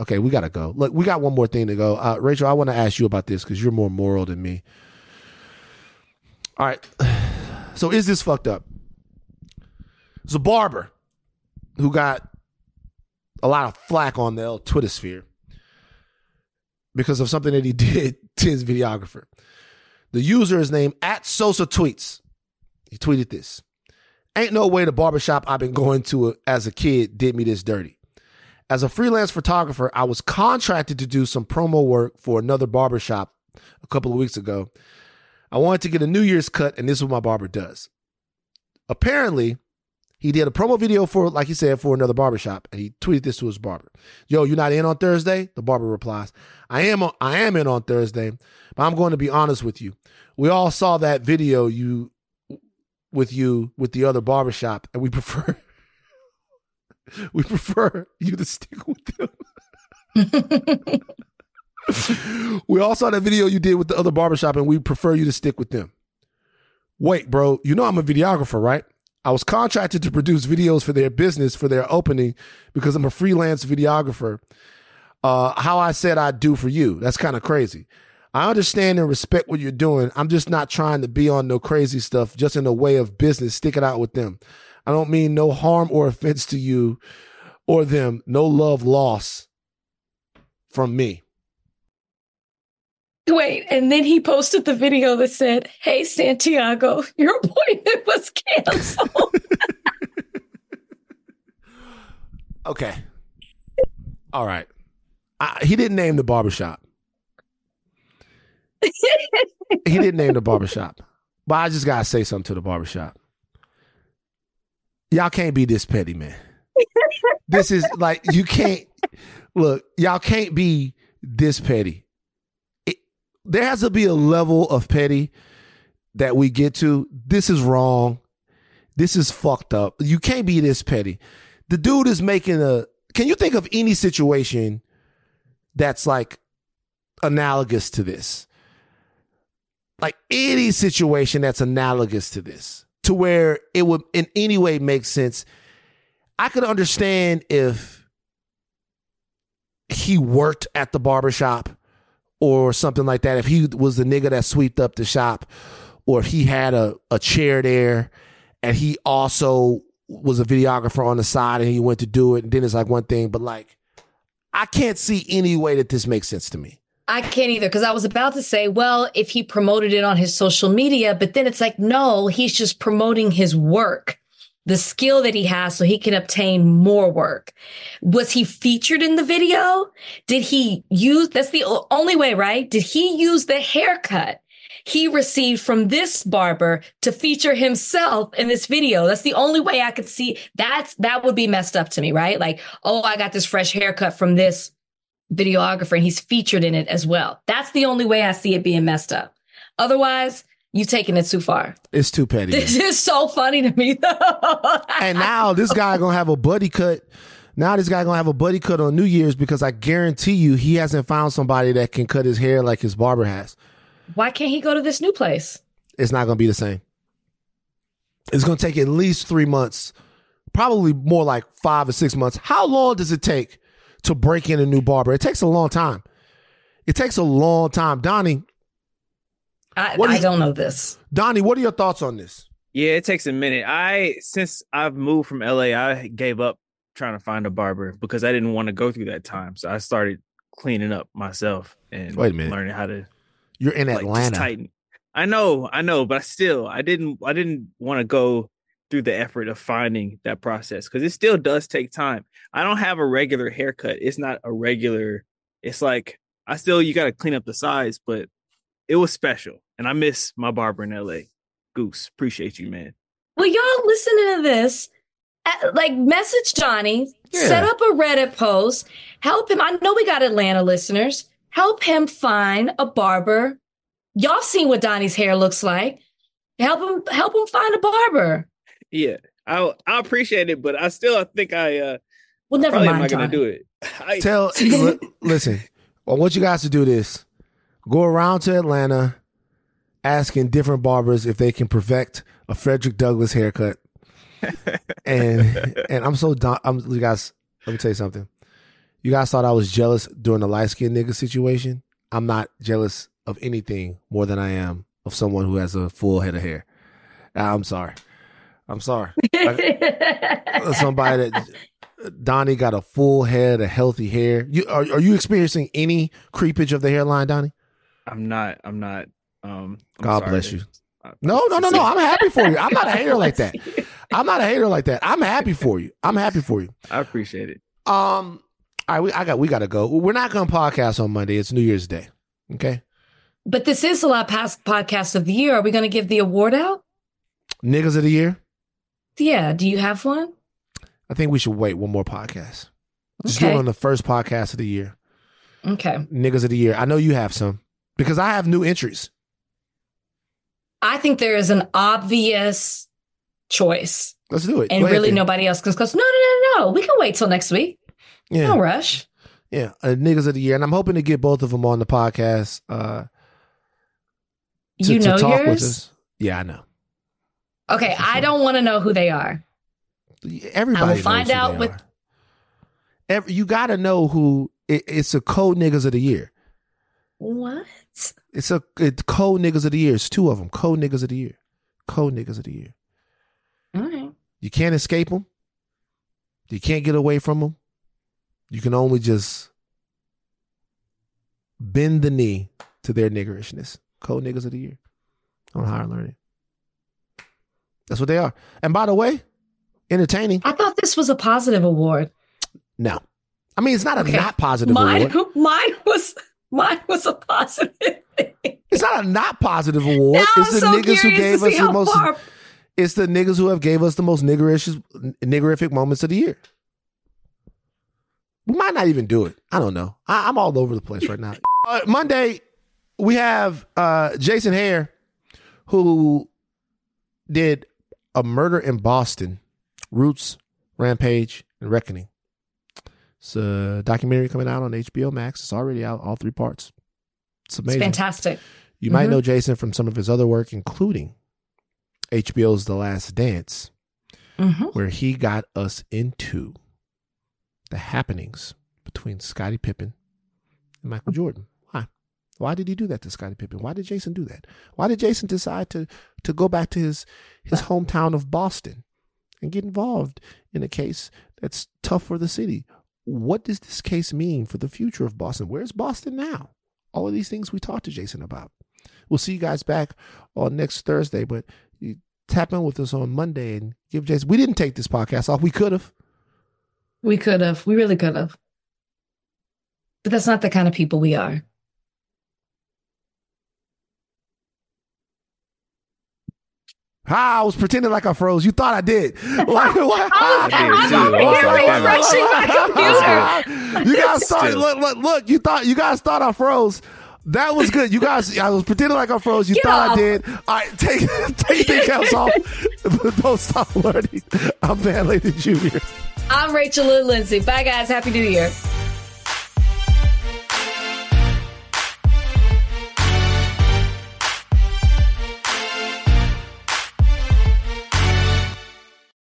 Okay, we gotta go. Look, we got one more thing to go. Uh, Rachel, I want to ask you about this because you're more moral than me. All right. <sighs> So is this fucked up? It's a barber who got a lot of flack on the Twitter sphere because of something that he <laughs> did to his videographer. The user is named at Sosa Tweets. He tweeted this. Ain't no way the barbershop I've been going to as a kid did me this dirty. As a freelance photographer, I was contracted to do some promo work for another barbershop a couple of weeks ago. I wanted to get a New Year's cut, and this is what my barber does. Apparently, he did a promo video for, like he said, for another barbershop, and he tweeted this to his barber. Yo, you not in on Thursday? The barber replies, I am on, I am in on Thursday, but I'm going to be honest with you. We all saw that video you with you with the other barbershop, and we <laughs> prefer <laughs> we prefer you to stick with them. <laughs> we all saw that video you did with the other barbershop, and we prefer you to stick with them. Wait, bro, you know I'm a videographer, right? I was contracted to produce videos for their business for their opening because I'm a freelance videographer. Uh, how I said I'd do for you. That's kind of crazy. I understand and respect what you're doing. I'm just not trying to be on no crazy stuff, just in the way of business. Stick it out with them. I don't mean no harm or offense to you or them. No love loss from me. Wait, and then he posted the video that said, Hey, Santiago, <laughs> your appointment was canceled. <laughs> okay. All right. I, he didn't name the barbershop. <laughs> he didn't name the barbershop. But I just gotta say something to the barbershop. Y'all can't be this petty, man. this is like you can't look, y'all can't be this petty. There has to be a level of petty that we get to. This is wrong. This is fucked up. You can't be this petty. The dude is making a can you think of any situation that's like analogous to this? Like any situation that's analogous to this, to where it would in any way make sense. I could understand if he worked at the barbershop or something like that. If he was the nigga that swept up the shop, or if he had a, a chair there and he also was a videographer on the side and he went to do it, and then it's like one thing, but like I can't see any way that this makes sense to me. I can't either because I was about to say, well, if he promoted it on his social media, but then it's like, no, he's just promoting his work, the skill that he has so he can obtain more work. Was he featured in the video? Did he use, that's the only way, right? Did he use the haircut? he received from this barber to feature himself in this video. That's the only way I could see that's that would be messed up to me, right? Like, oh, I got this fresh haircut from this videographer and he's featured in it as well. That's the only way I see it being messed up. Otherwise, you taking it too far. It's too petty. This is so funny to me though. <laughs> and now this guy gonna have a buddy cut. Now this guy gonna have a buddy cut on New Year's because I guarantee you he hasn't found somebody that can cut his hair like his barber has. Why can't he go to this new place? It's not gonna be the same. It's gonna take at least three months, probably more like five or six months. How long does it take to break in a new barber? It takes a long time. It takes a long time. Donnie, I, What I is- don't know this. Donnie, what are your thoughts on this? Yeah, it takes a minute. I since I've moved from LA, I gave up trying to find a barber because I didn't want to go through that time. So I started cleaning up myself and Wait a minute. learning how to You're in like, just Atlanta. tighten. I know, I know, but I still, I didn't, I didn't want to go through the effort of finding that process because it still does take time. I don't have a regular haircut. It's not a regular. It's like I still you got to clean up the sides, but it was special, and I miss my barber in L.A. Goose, appreciate you, man. Well, y'all listening to this, uh, like message Johnny, Yeah. set up a Reddit post, help him. I know we got Atlanta listeners. Help him find a barber. Y'all seen what Donnie's hair looks like. Help him, help him find a barber. Yeah, I I appreciate it, but I still I think I uh well never probably am mind, not gonna do it. <laughs> I, Tell <laughs> li- listen. I want you guys to do this. Go around to Atlanta, asking different barbers if they can perfect a Frederick Douglass haircut. <laughs> and and I'm so done. I'm you guys. Let me tell you something. You guys thought I was jealous during the light skinned nigga situation. I'm not jealous of anything more than I am of someone who has a full head of hair. I'm sorry. I'm sorry. Like, somebody that Donnie got a full head of healthy hair. You are, are you experiencing any creepage of the hairline, Donnie? I'm not. I'm not. Um, I'm God sorry bless you. No, no, no, no. I'm happy for you. I'm not a hater like that. <laughs> I'm not a hater like that. I'm happy for you. I'm happy for you. I appreciate it. Um, all right, we I got we got to go. We're not going to podcast on Monday. It's New Year's Day. Okay, But this is the last past podcast of the year. Are we going to give the award out? niggas of the year. Yeah. Do you have one? I think we should wait one more podcast. Just do it on the first podcast of the year. Okay. Niggas of the year. I know you have some because I have new entries. I think there is an obvious choice. Let's do it. And Go really then. nobody else goes, goes, no, no, no, no. We can wait till next week. Yeah. No rush. Yeah, uh, niggas of the year, and I'm hoping to get both of them on the podcast. Uh, to, You to know talk with yours? us. Yeah, I know. Okay. I don't want to know who they are. Everybody I will knows find who out they with are. Every, you got to know who. It, it's a code niggas of the year. what? It's a it, code niggas of the year. It's two of them. Code niggas of the year. Code niggas of the year. All right. You can't escape them. You can't get away from them. You can only just bend the knee to their niggerishness. Code niggas of the year on higher learning. That's what they are. And by the way, entertaining. I thought this was a positive award. No, I mean it's not a Okay. not positive Mine, award. <laughs> mine was mine was a positive. It's not a not positive award. Now it's I'm the so niggas who gave us the most. far- It's the niggas who have gave us the most niggerish, niggerific moments of the year. We might not even do it. I don't know. I, I'm all over the place right now. <laughs> Uh, Monday, we have uh, Jason Hehir, who did a murder in Boston, Roots, Rampage, and Reckoning. It's a documentary coming out on HBO Max. It's already out, all three parts. It's It's amazing. fantastic. You might Mhm. know Jason from some of his other work, including HBO's The Last Dance, Mhm. where he got us into the happenings between Scottie Pippen and Michael Jordan. Why? Did he do that to Scottie Pippen? Why did Jason do that? Why did Jason decide to to go back to his his hometown of Boston and get involved in a case that's tough for the city? What does this case mean for the future of Boston? Where's Boston now? All of these things we talked to Jason about. We'll see you guys back on next Thursday, but you tap in with us on Monday and give Jason. We didn't take this podcast off. We could have. We could have. We really could have. But that's not the kind of people we are. Ah, I was pretending like I froze. You thought I did. <laughs> Like, what? I was- I was over here refreshing my <laughs> computer. You guys thought look, look, look, you thought you guys thought I froze. That was good. You guys I was pretending like I froze. You Get thought I did. All right, take <laughs> take the caps off. But don't stop learning. I'm Van Lathan Jr. I'm Rachel Lynn Lindsay. Bye, guys. Happy New Year.